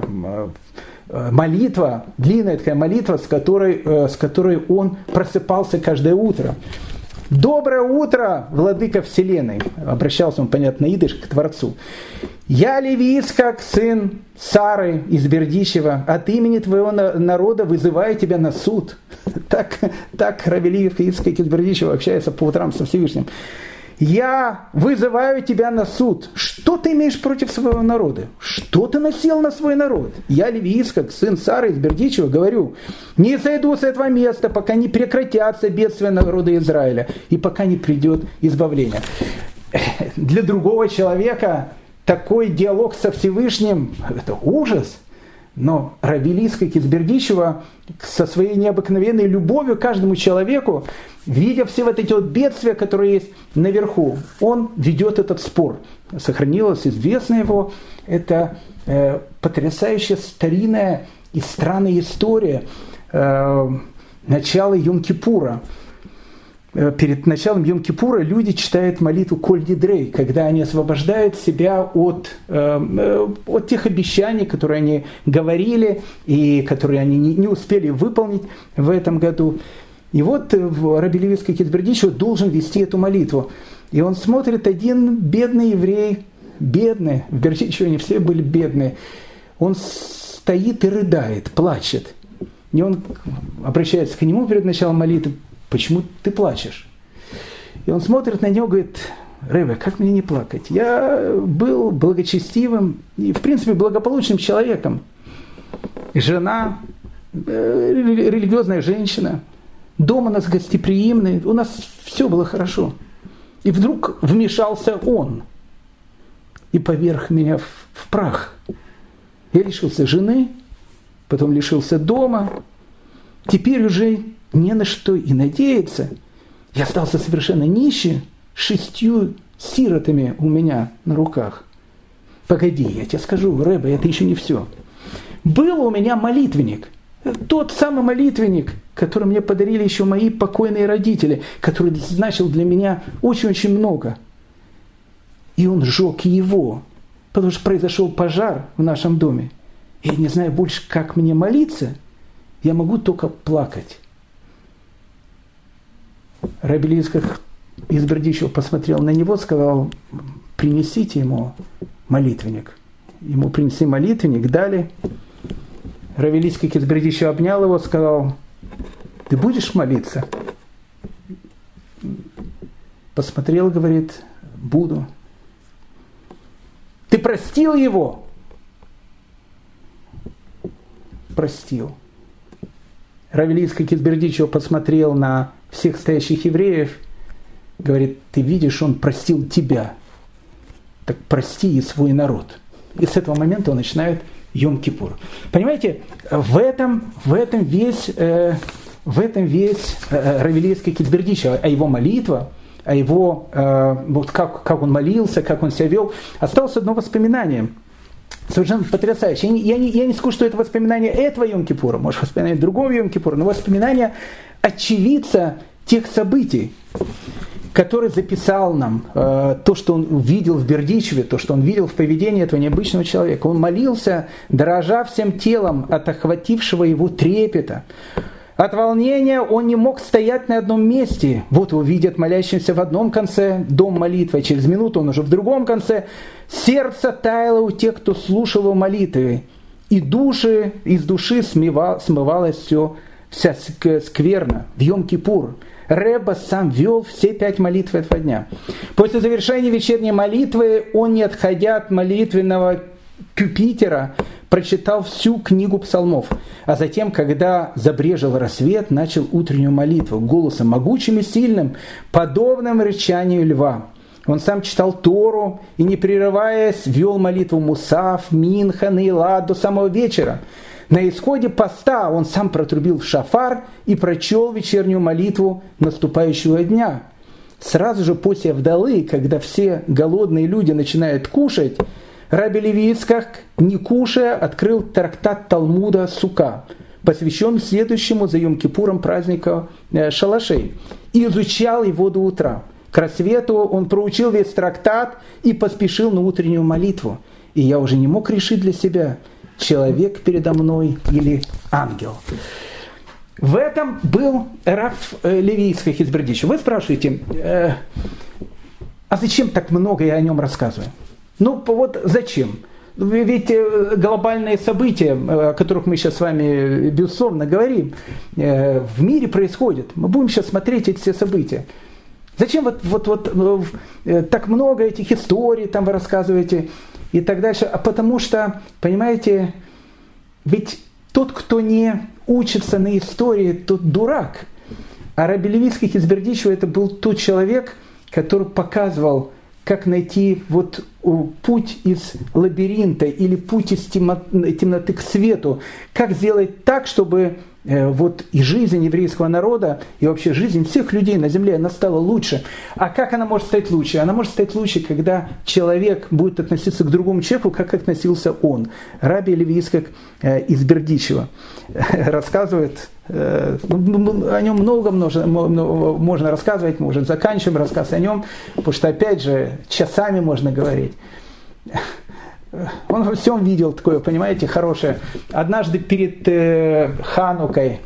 э, молитва, длинная такая молитва, с которой, э, с которой он просыпался каждое утро. Доброе утро, владыка вселенной. Обращался он, понятно, идыш к Творцу. Я левиец, как сын Сары из Бердичева, от имени твоего народа вызываю тебя на суд. Так, так Равелиев из Бердичева общается по утрам со Всевышним я вызываю тебя на суд. Что ты имеешь против своего народа? Что ты насел на свой народ? Я Левиискак, сын Сары из Бердичева, говорю, не сойду с этого места, пока не прекратятся бедствия народа Израиля и пока не придет избавление. Для другого человека такой диалог со Всевышним – это ужас – но Равилийская Кизбердичева со своей необыкновенной любовью к каждому человеку, видя все вот эти вот бедствия, которые есть наверху, он ведет этот спор. Сохранилась известная его, это э, потрясающая старинная и странная история э, начала Йом-Кипура – перед началом Йом-Кипура люди читают молитву Коль Дидрей, когда они освобождают себя от, э, э, от тех обещаний, которые они говорили и которые они не, успели выполнить в этом году. И вот Раби Левицкий Китбердичев должен вести эту молитву. И он смотрит, один бедный еврей, бедный, в Бердичеве они все были бедные, он стоит и рыдает, плачет. И он обращается к нему перед началом молитвы, почему ты плачешь? И он смотрит на него говорит, Рэбе, как мне не плакать? Я был благочестивым и, в принципе, благополучным человеком. Жена, э, религиозная женщина, дом у нас гостеприимный, у нас все было хорошо. И вдруг вмешался он и поверх меня в, в прах. Я лишился жены, потом лишился дома, теперь уже не на что и надеяться. Я остался совершенно нищий, шестью сиротами у меня на руках. Погоди, я тебе скажу, Рэба, это еще не все. Был у меня молитвенник, тот самый молитвенник, который мне подарили еще мои покойные родители, который значил для меня очень-очень много. И он сжег его, потому что произошел пожар в нашем доме. Я не знаю больше, как мне молиться, я могу только плакать. Рабелинских из Бердичева посмотрел на него, сказал, принесите ему молитвенник. Ему принесли молитвенник, дали. Равелийский из Бердичева обнял его, сказал, ты будешь молиться? Посмотрел, говорит, буду. Ты простил его? Простил. Равелийский Кизбердичева посмотрел на всех стоящих евреев, говорит, ты видишь, он простил тебя, так прости и свой народ. И с этого момента он начинает Йом-Кипур. Понимаете, в этом, в этом весь, э, в этом весь э, Равелийский Китбердич, а его молитва, а его, э, вот как, как он молился, как он себя вел, осталось одно воспоминание – совершенно потрясающе. Я не, я, не, я не скажу, что это воспоминание этого Йом-Кипура, может, воспоминание другого Йом-Кипура, но воспоминание очевидца тех событий, который записал нам э, то, что он увидел в Бердичеве, то, что он видел в поведении этого необычного человека. Он молился, дрожа всем телом от охватившего его трепета. От волнения он не мог стоять на одном месте. Вот его видят молящимся в одном конце дом молитвы, а через минуту он уже в другом конце. Сердце таяло у тех, кто слушал его молитвы. И души, из души смывал, смывалось все, вся скверна в Йом-Кипур. Рэба сам вел все пять молитв этого дня. После завершения вечерней молитвы он, не отходя от молитвенного Юпитера, прочитал всю книгу псалмов, а затем, когда забрежил рассвет, начал утреннюю молитву голосом могучим и сильным, подобным рычанию льва. Он сам читал Тору и, не прерываясь, вел молитву Мусав, Минха, Наила до самого вечера. На исходе поста он сам протрубил в шафар и прочел вечернюю молитву наступающего дня. Сразу же после вдалы, когда все голодные люди начинают кушать, Раби Левицкак, не кушая, открыл трактат Талмуда Сука, посвящен следующему за Йом-Кипуром праздника э, Шалашей, и изучал его до утра. К рассвету он проучил весь трактат и поспешил на утреннюю молитву. И я уже не мог решить для себя, человек передо мной или ангел. В этом был Раф э, Левийских из Бердича. Вы спрашиваете, э, а зачем так много я о нем рассказываю? Ну вот зачем? Ведь э, глобальные события, о которых мы сейчас с вами безусловно говорим, в мире происходят. Мы будем сейчас смотреть эти все события. Зачем вот, вот, вот так много этих историй там вы рассказываете и так дальше? А потому что, понимаете, ведь тот, кто не учится на истории, тот дурак. А Раби Левицкий из Бердичева это был тот человек, который показывал, как найти вот путь из лабиринта или путь из темноты к свету, как сделать так, чтобы Э, вот и жизнь еврейского народа, и вообще жизнь всех людей на земле, она стала лучше. А как она может стать лучше? Она может стать лучше, когда человек будет относиться к другому человеку, как относился он. Раби Левийскак э, из Бердичева рассказывает, э, о нем много можно, можно рассказывать, может заканчиваем рассказ о нем, потому что опять же часами можно говорить. Он во всем видел такое, понимаете, хорошее. Однажды перед э, Ханукой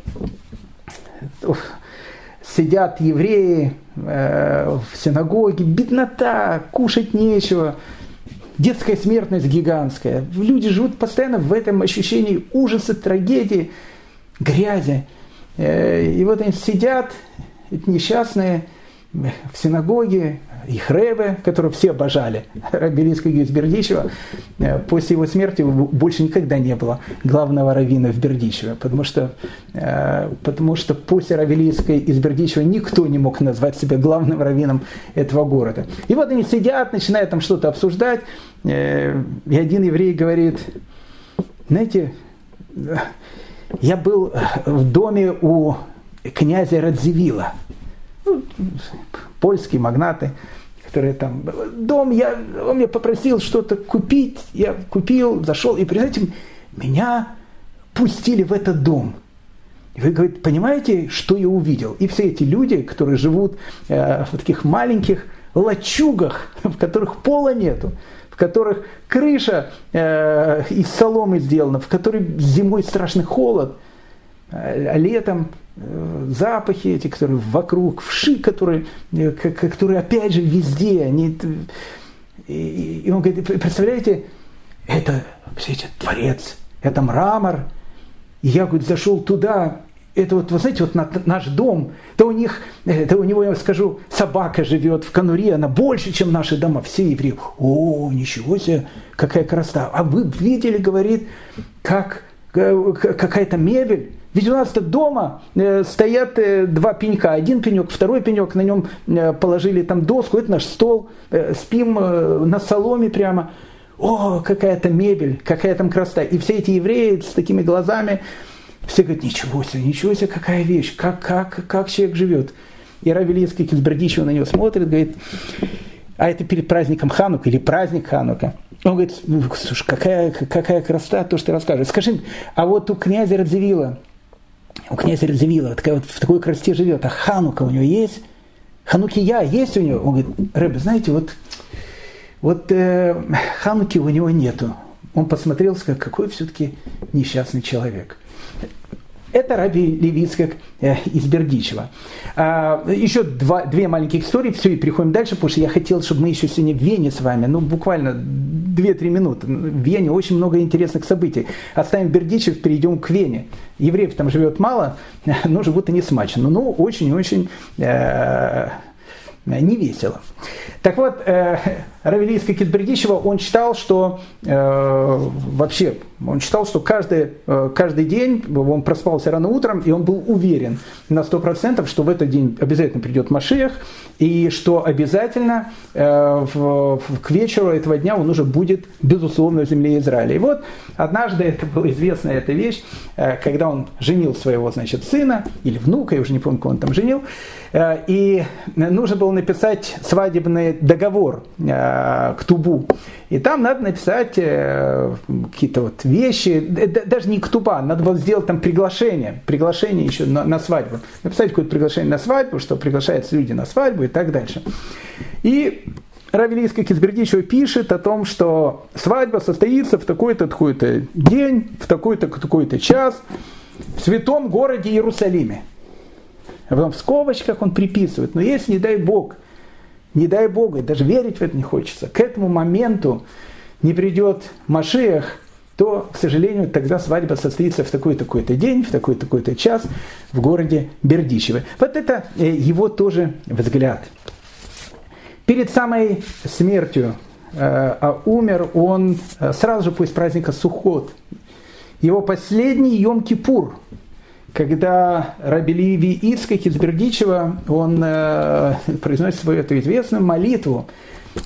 сидят евреи э, в синагоге, беднота, кушать нечего, детская смертность гигантская. Люди живут постоянно в этом ощущении ужаса, трагедии, грязи. Э, и вот они сидят, несчастные, в синагоге, их Ребе, которого все обожали, Рабелинского из Бердичева, э, после его смерти больше никогда не было главного раввина в Бердичеве, потому что, э, потому что после Равелийской из Бердичева никто не мог назвать себя главным раввином этого города. И вот они сидят, начинают там что-то обсуждать, э, и один еврей говорит, знаете, я был в доме у князя Радзивилла, ну, польские магнаты, которые там... Дом, я, он меня попросил что-то купить, я купил, зашел, и, этом меня пустили в этот дом. И вы говорите, понимаете, что я увидел? И все эти люди, которые живут э, в таких маленьких лачугах, в которых пола нету, в которых крыша э, из соломы сделана, в которой зимой страшный холод, а летом Э, запахи эти, которые вокруг, вши, которые, э, которые опять же везде, они... И, он говорит, представляете, это, представляете, творец, это мрамор. И я, говорит, зашел туда, это вот, вы знаете, вот наш дом, то у них, это у него, я скажу, собака живет в конуре, она больше, чем наши дома, все евреи. О, ничего себе, какая красота. А вы видели, говорит, как какая-то мебель, ведь у нас-то дома э, стоят э, два пенька. Один пенек, второй пенек, на нем э, положили там доску, это наш стол, спим на соломе прямо. О, какая-то мебель, какая там красота. И все эти евреи с такими глазами, все говорят, ничего себе, ничего себе, какая вещь, как, как, как человек живет. И Равелинский из Бердичева на него смотрит, говорит, а это перед праздником Ханука или праздник Ханука. Он говорит, слушай, какая, какая красота, то, что ты расскажешь. Скажи, а вот у князя Радзивилла, у князя Радзивилла такая вот в такой красоте живет, а Ханука у него есть? Ханукия есть у него? Он говорит, Рэбе, знаете, вот, вот э, Хануки у него нету. Он посмотрел, сказал, какой все-таки несчастный человек. Это Раби Левицкак э, из Бердичева. А, еще два, две маленькие истории, все, и переходим дальше, потому что я хотел, чтобы мы еще сегодня в Вене с вами, ну, буквально 2-3 минуты. В Вене очень много интересных событий. Оставим Бердичев, перейдем к Вене. Евреев там живет мало, но живут они смачно. Ну, очень-очень э, не весело. Так вот, э, Равелийский Китбердичева, он считал, что э, вообще, он считал, что каждый, э, каждый день он проспался рано утром, и он был уверен на 100%, что в этот день обязательно придет Машех, и что обязательно э, в, в, к вечеру этого дня он уже будет, безусловно, в земле Израиля. И вот однажды, это была известная эта вещь, э, когда он женил своего, значит, сына, или внука, я уже не помню, кого он там женил, э, и нужно было написать свадебный договор, э, к Тубу. И там надо написать э, какие-то вот вещи, даже не ктуба, надо было сделать там приглашение, приглашение еще на, на свадьбу. Написать какое-то приглашение на свадьбу, что приглашаются люди на свадьбу и так дальше. И Равилийский Кизбердичева пишет о том, что свадьба состоится в такой-то такой-то день, в такой-то такой-то час в святом городе Иерусалиме. А потом в скобочках он приписывает, но если, не дай Бог, не дай Бог, и даже верить в это не хочется, к этому моменту не придет Машиах, то, к сожалению, тогда свадьба состоится в такой-такой-то день, в такой-такой-то час в городе Бердичево. Вот это э, его тоже взгляд. Перед самой смертью э, а умер он э, сразу же после праздника Сухот. Его последний Йом-Кипур, когда Раби Леви Ицкак из Бердичева, он э, произносит свою эту известную молитву,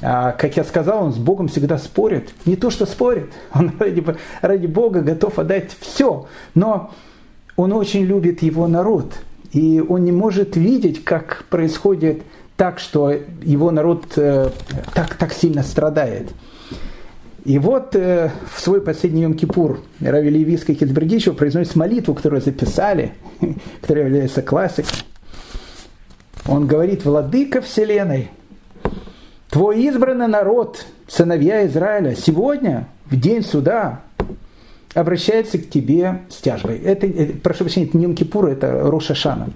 а, как я сказал, он с Богом всегда спорит. Не то, что спорит, он ради, ради Бога готов отдать все. Но он очень любит его народ. И он не может видеть, как происходит так, что его народ э, так, так сильно страдает. И вот э, в свой последний Йом-Кипур Рави Левийский Китбердичев произносит молитву, которую записали, которая является классикой. Он говорит, «Владыка Вселенной, твой избранный народ, сыновья Израиля, сегодня, в день суда, обращается к тебе с тяжбой». Это, это прошу прощения, это не Йом-Кипур, это Роша Шана.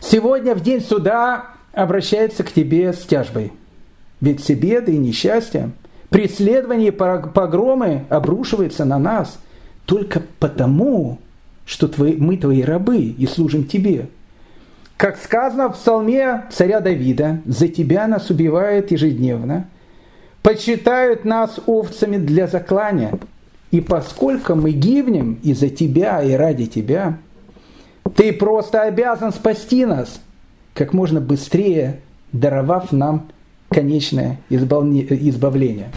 Сегодня, в день суда, обращается к тебе с тяжбой. Ведь все беды и несчастья, преследования и погромы обрушиваются на нас только потому, что твои, мы твои рабы и служим тебе. Как сказано в псалме царя Давида, «За тебя нас убивают ежедневно, почитают нас овцами для заклания, и поскольку мы гибнем из-за тебя и ради тебя, ты просто обязан спасти нас, как можно быстрее даровав нам конечное избавление.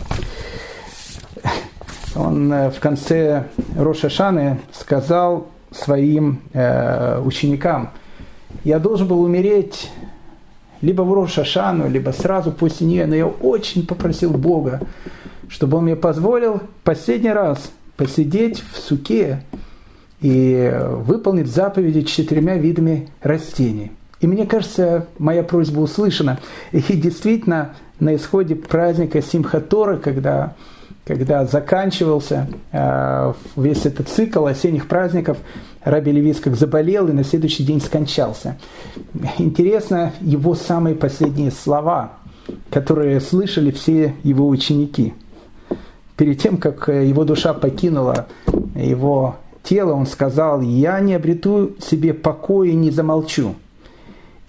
Он э, в конце Роша Шаны сказал своим э, ученикам, я должен был умереть либо в Роша Шану, либо сразу после нее, но я очень попросил Бога, чтобы он мне позволил последний раз посидеть в суке и выполнить заповеди четырьмя видами растений – и мне кажется, моя просьба услышана. И действительно, на исходе праздника Симхатора, когда, когда заканчивался э, весь этот цикл осенних праздников, Раби Левис как заболел и на следующий день скончался. Интересно его самые последние слова, которые слышали все его ученики. Перед тем, как его душа покинула его тело, он сказал, «Я не обрету себе покоя и не замолчу»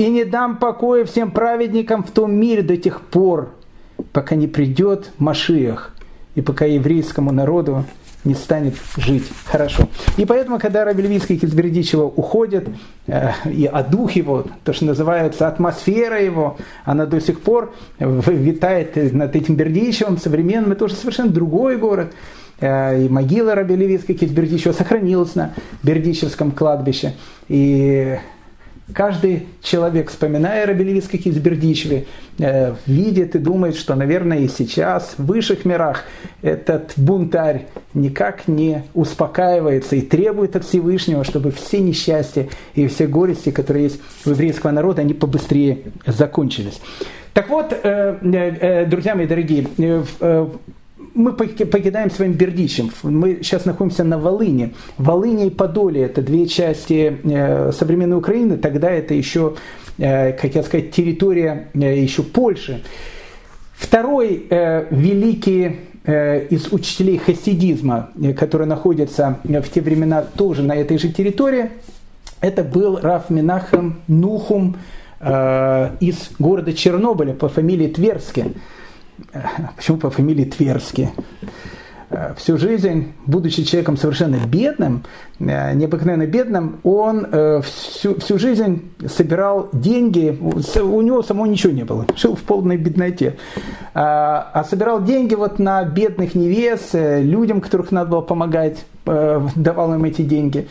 и не дам покоя всем праведникам в том мире до тех пор, пока не придет Машиах, и пока еврейскому народу не станет жить хорошо. И поэтому, когда Раби Левицкий из Бердичева уходит, э, и а дух его, то, что называется атмосфера его, она до сих пор витает над этим Бердичевым, современным, это уже совершенно другой город. Э, и могила Раби Левицкой из Бердичева сохранилась на Бердичевском кладбище. И Каждый человек, вспоминая Рабелевицких из Бердичеве, э, видит и думает, что, наверное, и сейчас в высших мирах этот бунтарь никак не успокаивается и требует от Всевышнего, чтобы все несчастья и все горести, которые есть у еврейского народа, они побыстрее закончились. Так вот, э, э, друзья мои дорогие, мы покидаем своим Бердичем. Мы сейчас находимся на Волыне. Волыне и Подоле – это две части э, современной Украины. Тогда это еще, э, как я сказать, территория э, еще Польши. Второй великий из учителей хасидизма, который находится в те времена тоже на этой же территории, это был Раф Минахам Нухум из города Чернобыля по фамилии Тверски. Почему по фамилии Тверски? Э, всю жизнь, будучи человеком совершенно бедным, э, необыкновенно бедным, он э, всю, всю жизнь собирал деньги, у него самого ничего не было, жил в полной бедноте, а, а собирал деньги вот на бедных невест, людям, которых надо было помогать, давал им эти деньги,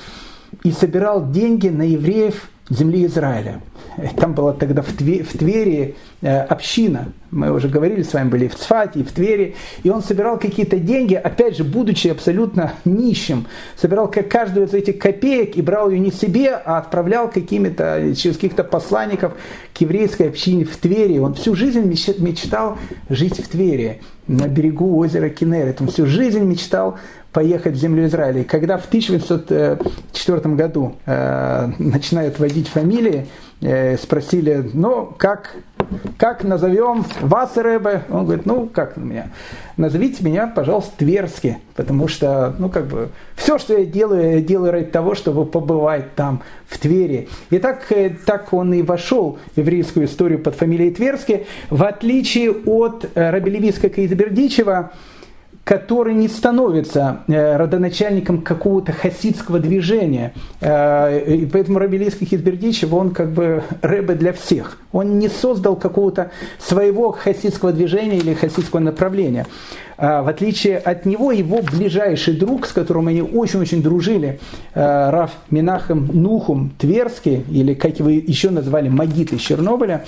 и собирал деньги на евреев земли Израиля. там была тогда в Твери, Твери община, мы уже говорили с вами, были в Цфате, и в Твери, и он собирал какие-то деньги, опять же, будучи абсолютно нищим, собирал каждую из этих копеек и брал ее не себе, а отправлял какими-то, через каких-то посланников к еврейской общине в Твери. Он всю жизнь мечтал жить в Твери, на берегу озера Кенерет. Он всю жизнь мечтал поехать в землю Израиля. И когда в 1904 году э, начинают вводить фамилии, э, спросили, ну, как, как назовем вас, Рэбе? Он говорит, ну, как меня? Назовите меня, пожалуйста, Тверски, потому что, ну, как бы, все, что я делаю, я делаю ради того, чтобы побывать там, в Твери. И так, э, так он и вошел в еврейскую историю под фамилией Тверски, в отличие от э, Рабелевиска Каизбердичева, который не становится э, родоначальником какого-то хасидского движения. Э, и поэтому Рабелийский Хизбердичев, он как бы рэбе для всех. Он не создал какого-то своего хасидского движения или хасидского направления. А, в отличие от него, его ближайший друг, с которым они очень-очень дружили, э, Раф Минахем Нухум Тверский, или как его еще назвали, Магит из Чернобыля,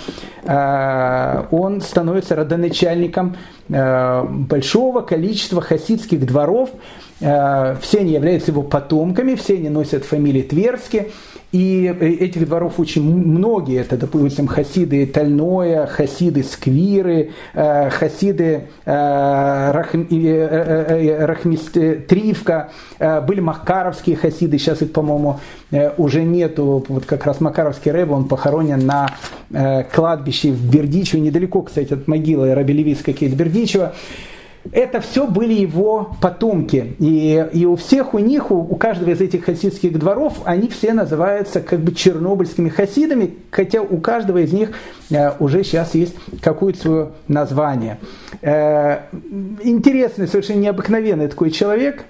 э, он становится родоначальником большого количества хасидских дворов, все они являются его потомками, все они носят фамилии Тверски. И этих дворов очень многие, это, допустим, хасиды Тальное, хасиды Сквиры, э, хасиды э, Рахмистривка, э, были макаровские хасиды, сейчас их, по-моему, уже нету. Вот как раз макаровский рэб, он похоронен на кладбище в Бердичево, недалеко, кстати, от могилы Раби Левицкого Бердичева это все были его потомки. И, и у всех у них, у, у каждого из этих хасидских дворов, они все называются как бы чернобыльскими хасидами, хотя у каждого из них э, уже сейчас есть какое-то свое название. Э, интересный, совершенно необыкновенный такой человек,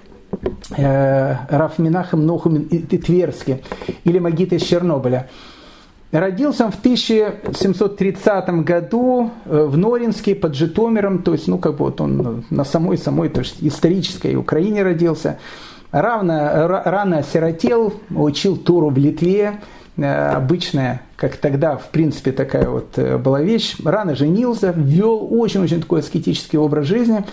э, Раф Минахам Нохум Тверский, или Магит из Чернобыля. Родился он в 1730 году э, в Норинске под Житомиром, то есть, ну, как вот он на самой-самой, то есть исторической Украине родился. Равно, рано осиротел, учил Туру в Литве, э, обычная, как тогда, в принципе, такая вот э, была вещь. Рано женился, вел очень-очень такой аскетический образ жизни.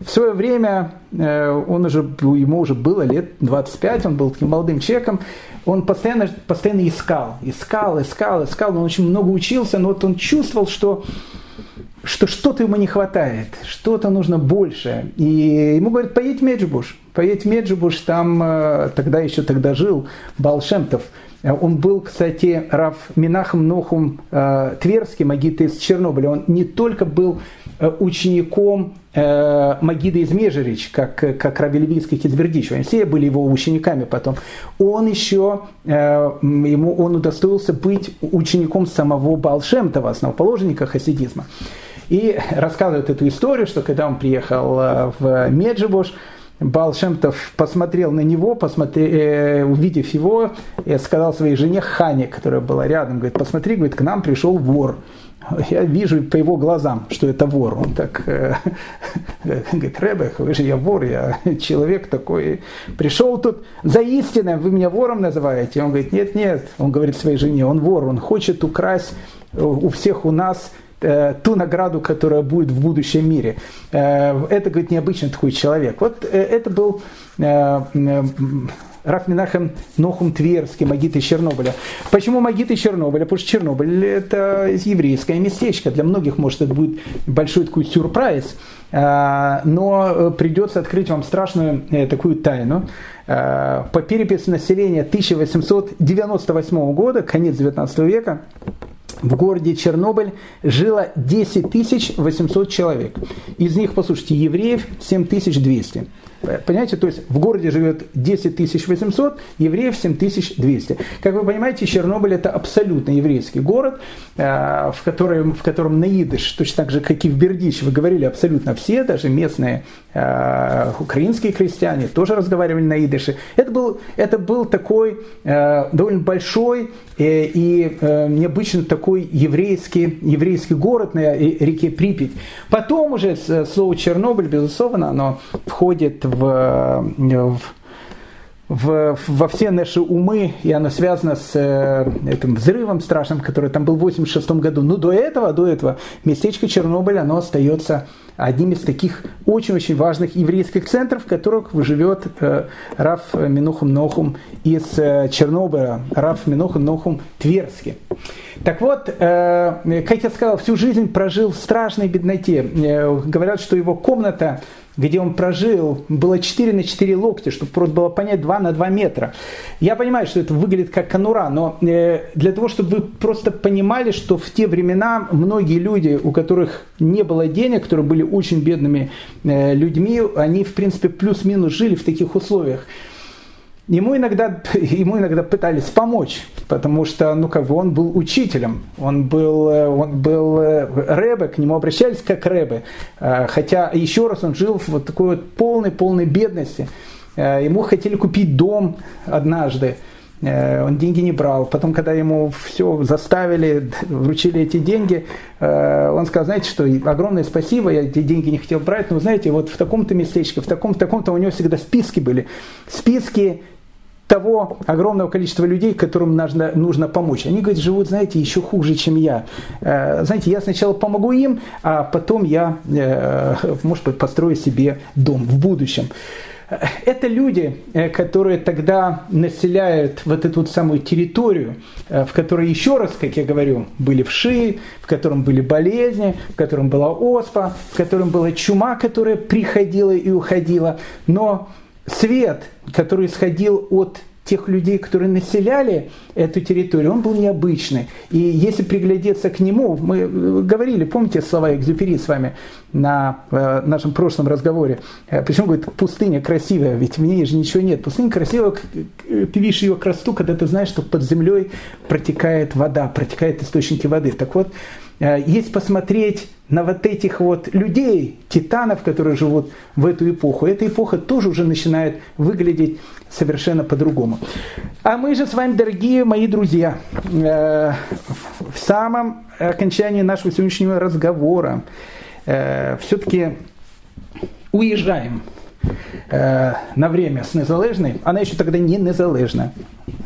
В свое время он уже, ему уже было лет 25, он был таким молодым человеком, он постоянно, постоянно искал, искал, искал, искал, он очень много учился, но вот он чувствовал, что что что-то ему не хватает, что-то нужно больше. И ему говорят, поедь в Меджибуш, поедь Меджибуш, там э, тогда еще тогда жил Балшемтов. Он был, кстати, Рав Минахом Нохум э, Тверский, магит из Чернобыля. Он не только был э, учеником э, Магида из Межерич, как, как Раби Левицкий Кизбердич. Они все были его учениками потом. Он еще, э, ему, он удостоился быть учеником самого Балшемтова, основоположника хасидизма. И рассказывает эту историю, что когда он приехал э, в Меджибуш, Балшемтов посмотрел на него, посмотри, э, увидев его, и сказал своей жене Хане, которая была рядом, говорит, посмотри, говорит, к нам пришел вор я вижу по его глазам, что это вор. Он так э, говорит, Ребех, вы же я вор, я человек такой. Пришел тут за истиной, вы меня вором называете? Он говорит, нет, нет. Он говорит своей жене, он вор, он хочет украсть у всех у нас э, ту награду, которая будет в будущем мире. Э, это, говорит, необычный такой человек. Вот э, это был э, Раф Нохум Тверский, Магиты Чернобыля. Почему Магиты Чернобыля? Потому что Чернобыль это еврейское местечко. Для многих, может, это будет большой такой сюрприз. Но придется открыть вам страшную э, такую тайну. По переписи населения 1898 года, конец 19 века, в городе Чернобыль жило 10 800 человек. Из них, послушайте, евреев 7200. Понимаете, то есть в городе живет 10 800, евреев 7200. Как вы понимаете, Чернобыль это абсолютно еврейский город, э, в котором, в котором на идыш, точно так же, как и в Бердиче, вы говорили абсолютно все, даже местные э, украинские крестьяне тоже разговаривали на идыше. Это был, это был такой э, довольно большой и необычно такой еврейский, еврейский город на реке Припять. Потом уже слово Чернобыль, безусловно, оно входит в, в в, во все наши умы, и оно связано с э, этим взрывом страшным, который там был в 86 году. Но до этого, до этого местечко Чернобыль, оно остается одним из таких очень-очень важных еврейских центров, в которых живет э, Раф Минухум Нохум из э, Чернобыля, Раф Минухум Нохум Тверский. Так вот, э, как я сказал, всю жизнь прожил в страшной бедноте. Э, говорят, что его комната где он прожил, было 4 на 4 локтя, чтобы просто было понять 2 на 2 метра. Я понимаю, что это выглядит как конура, но э, для того, чтобы вы просто понимали, что в те времена многие люди, у которых не было денег, которые были очень бедными э, людьми, они, в принципе, плюс-минус жили в таких условиях. Ему иногда, ему иногда пытались помочь, потому что ну, как бы он был учителем, он был, э, он был э, рэбе, к нему обращались как рэбе. Э, хотя, еще раз, он жил в вот такой вот полной-полной бедности. Ему хотели купить дом однажды, он деньги не брал. Потом, когда ему все заставили, вручили эти деньги, он сказал, знаете что, огромное спасибо, я эти деньги не хотел брать, но знаете, вот в таком-то местечке, в таком-то, таком-то у него всегда списки были. Списки того огромного количества людей, которым нужно, нужно помочь. Они, говорят, живут, знаете, еще хуже, чем я. Э, знаете, я сначала помогу им, а потом я, э, может быть, построю себе дом в будущем. Это люди, э, которые тогда населяют вот эту вот самую территорию, в которой, еще раз, как я говорю, были вши, в котором были болезни, в котором была оспа, в котором была чума, которая приходила и уходила. Но свет, который исходил от тех людей, которые населяли эту территорию, он был необычный. И если приглядеться к нему, мы говорили, помните слова Экзюпери с вами на э, нашем прошлом разговоре, э, почему, говорит, пустыня красивая, ведь в ней же ничего нет. Пустыня красивая, ты видишь ее красоту, когда ты знаешь, что под землей протекает вода, протекают источники воды. Так вот, Э, есть посмотреть на вот этих вот людей, титанов, которые живут в эту эпоху. Эта эпоха тоже уже начинает выглядеть совершенно по-другому. А мы же с вами, дорогие мои друзья, э, в самом окончании нашего сегодняшнего разговора э, все-таки уезжаем на время с незалежной. Она еще тогда не незалежна.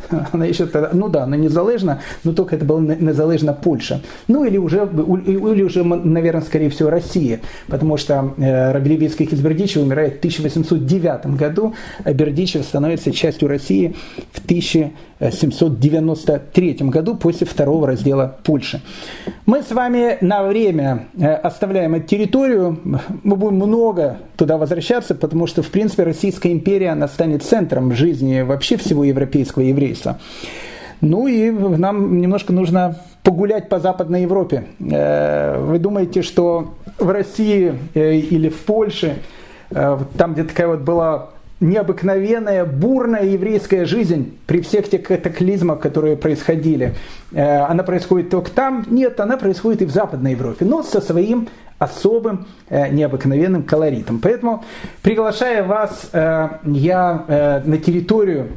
Она еще тогда, ну да, она незалежна, но только это была незалежна Польша. Ну или уже, или уже, наверное, скорее всего, Россия, потому что э, Рабелевицкий Хизбердичев умирает в 1809 году, а Бердичев становится частью России в 1793 году после второго раздела Польши. Мы с вами на время э, оставляем эту территорию, мы будем много туда возвращаться, потому что, в принципе, Российская империя, она станет центром жизни вообще всего европейского еврейства. Ну и нам немножко нужно погулять по Западной Европе. Э, вы думаете, что в России э, или в Польше, э, там, где такая вот была необыкновенная, бурная еврейская жизнь при всех тех катаклизмах, которые происходили, она происходит только там? Нет, она происходит и в Западной Европе, но со своим особым необыкновенным колоритом. Поэтому, приглашая вас, я на территорию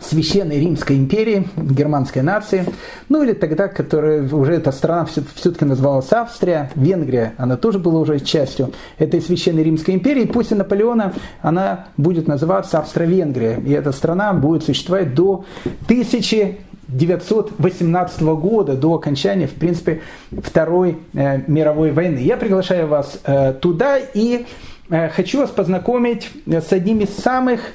Священной Римской империи, германской нации, ну или тогда, которая уже эта страна все-таки называлась Австрия, Венгрия, она тоже была уже частью этой Священной Римской империи, после Наполеона она будет называться Австро-Венгрия, и эта страна будет существовать до 1918 года, до окончания, в принципе, Второй э, мировой войны. Я приглашаю вас э, туда и э, хочу вас познакомить с одним из самых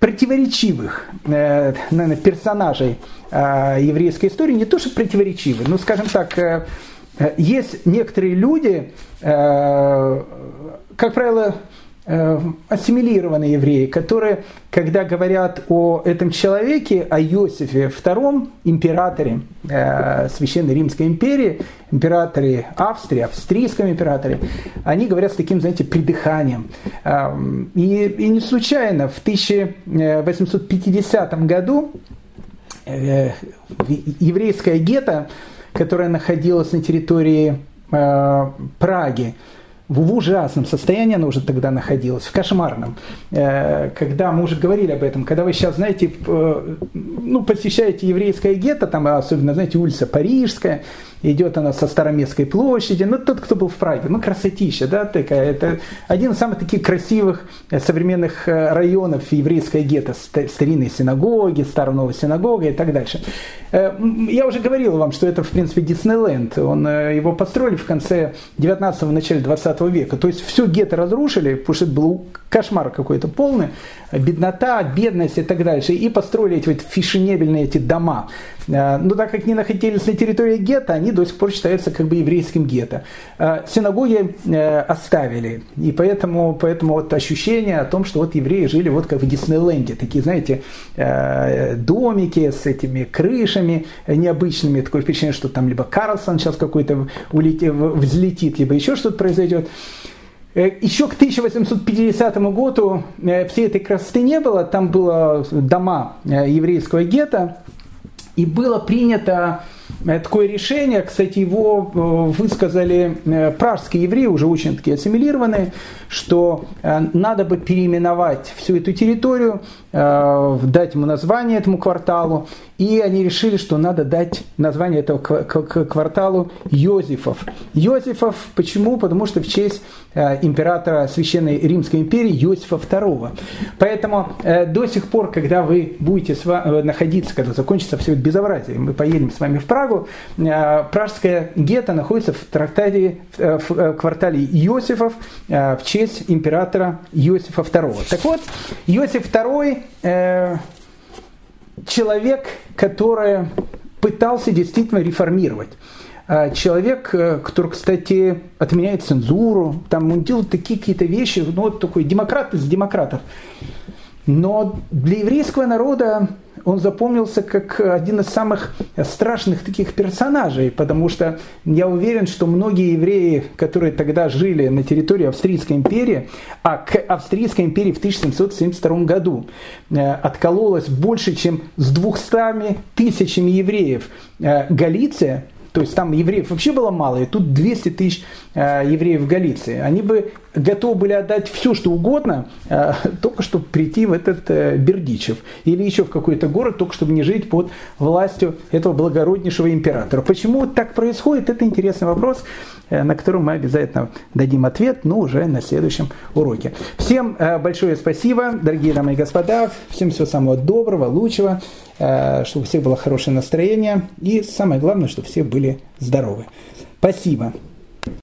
противоречивых э, наверное, персонажей э, еврейской истории, не то что противоречивые, но, скажем так, э, есть некоторые люди, как правило, ассимилированные евреи, которые, когда говорят о этом человеке, о Иосифе II, императоре э, Священной Римской империи, императоре Австрии, австрийском императоре, они говорят с таким, знаете, придыханием. Э, и, и не случайно в 1850 году э, еврейская гетто, которая находилась на территории э, Праги, в ужасном состоянии она уже тогда находилась, в кошмарном. Э, когда мы уже говорили об этом, когда вы сейчас, знаете, ну, посещаете еврейское гетто, там особенно, знаете, улица Парижская, идет она со Староместской площади. Ну, тот, кто был в Праге, ну, красотища, да, такая. Это один из самых таких красивых современных районов еврейской гетто. Старинные синагоги, старая новая синагога и так дальше. Я уже говорил вам, что это, в принципе, Диснейленд. Он, его построили в конце 19-го, начале 20 века. То есть все гетто разрушили, потому что это был кошмар какой-то полный, беднота, бедность и так дальше. И построили эти вот фешенебельные эти дома. Э, но так как они находились на территории гетто, они до сих пор считаются как бы еврейским гетто. Э, синагоги э, оставили. И поэтому, поэтому вот ощущение о том, что вот евреи жили вот как в Диснейленде. Такие, знаете, домики с этими крышами необычными. Такое впечатление, что там либо Карлсон сейчас какой-то взлетит, либо еще что-то произойдет. Еще к 1850 году всей этой красоты не было. Там было дома еврейского гетто. И было принято э, такое решение, кстати, его э, высказали э, пражские евреи, уже очень такие ассимилированные, что надо бы переименовать всю эту территорию, дать ему название этому кварталу, и они решили, что надо дать название этого кварталу Йозефов. Йозефов почему? Потому что в честь э, императора Священной Римской империи Йосифа II. Поэтому э, до сих пор, когда вы будете э, находиться, когда закончится все это безобразие, мы поедем с вами в Прагу, пражская гетто находится в трактате, в квартале Йосифов в честь императора Йосифа II. Так вот, Йосиф II человек, который пытался действительно реформировать. Человек, э, который, кстати, отменяет цензуру, там он делает такие какие-то вещи, ну вот такой демократ из демократов. Но для еврейского народа он запомнился как один из самых страшных таких персонажей, потому что я уверен, что многие евреи, которые тогда жили на территории Австрийской империи, а к Австрийской империи в 1772 году э, откололось больше, чем с 200 тысячами евреев э, Галиция, то есть там евреев вообще было мало, и тут 200 тысяч э, евреев в Галиции. Они бы готовы были отдать все, что угодно, э, только чтобы прийти в этот э, Бердичев или еще в какой-то город, только чтобы не жить под властью этого благороднейшего императора. Почему так происходит, это интересный вопрос, э, на который мы обязательно дадим ответ, но уже на следующем уроке. Всем большое спасибо, дорогие дамы и господа, всем всего самого доброго, лучшего, чтобы у всех было хорошее настроение и самое главное, чтобы все были здоровы. Спасибо.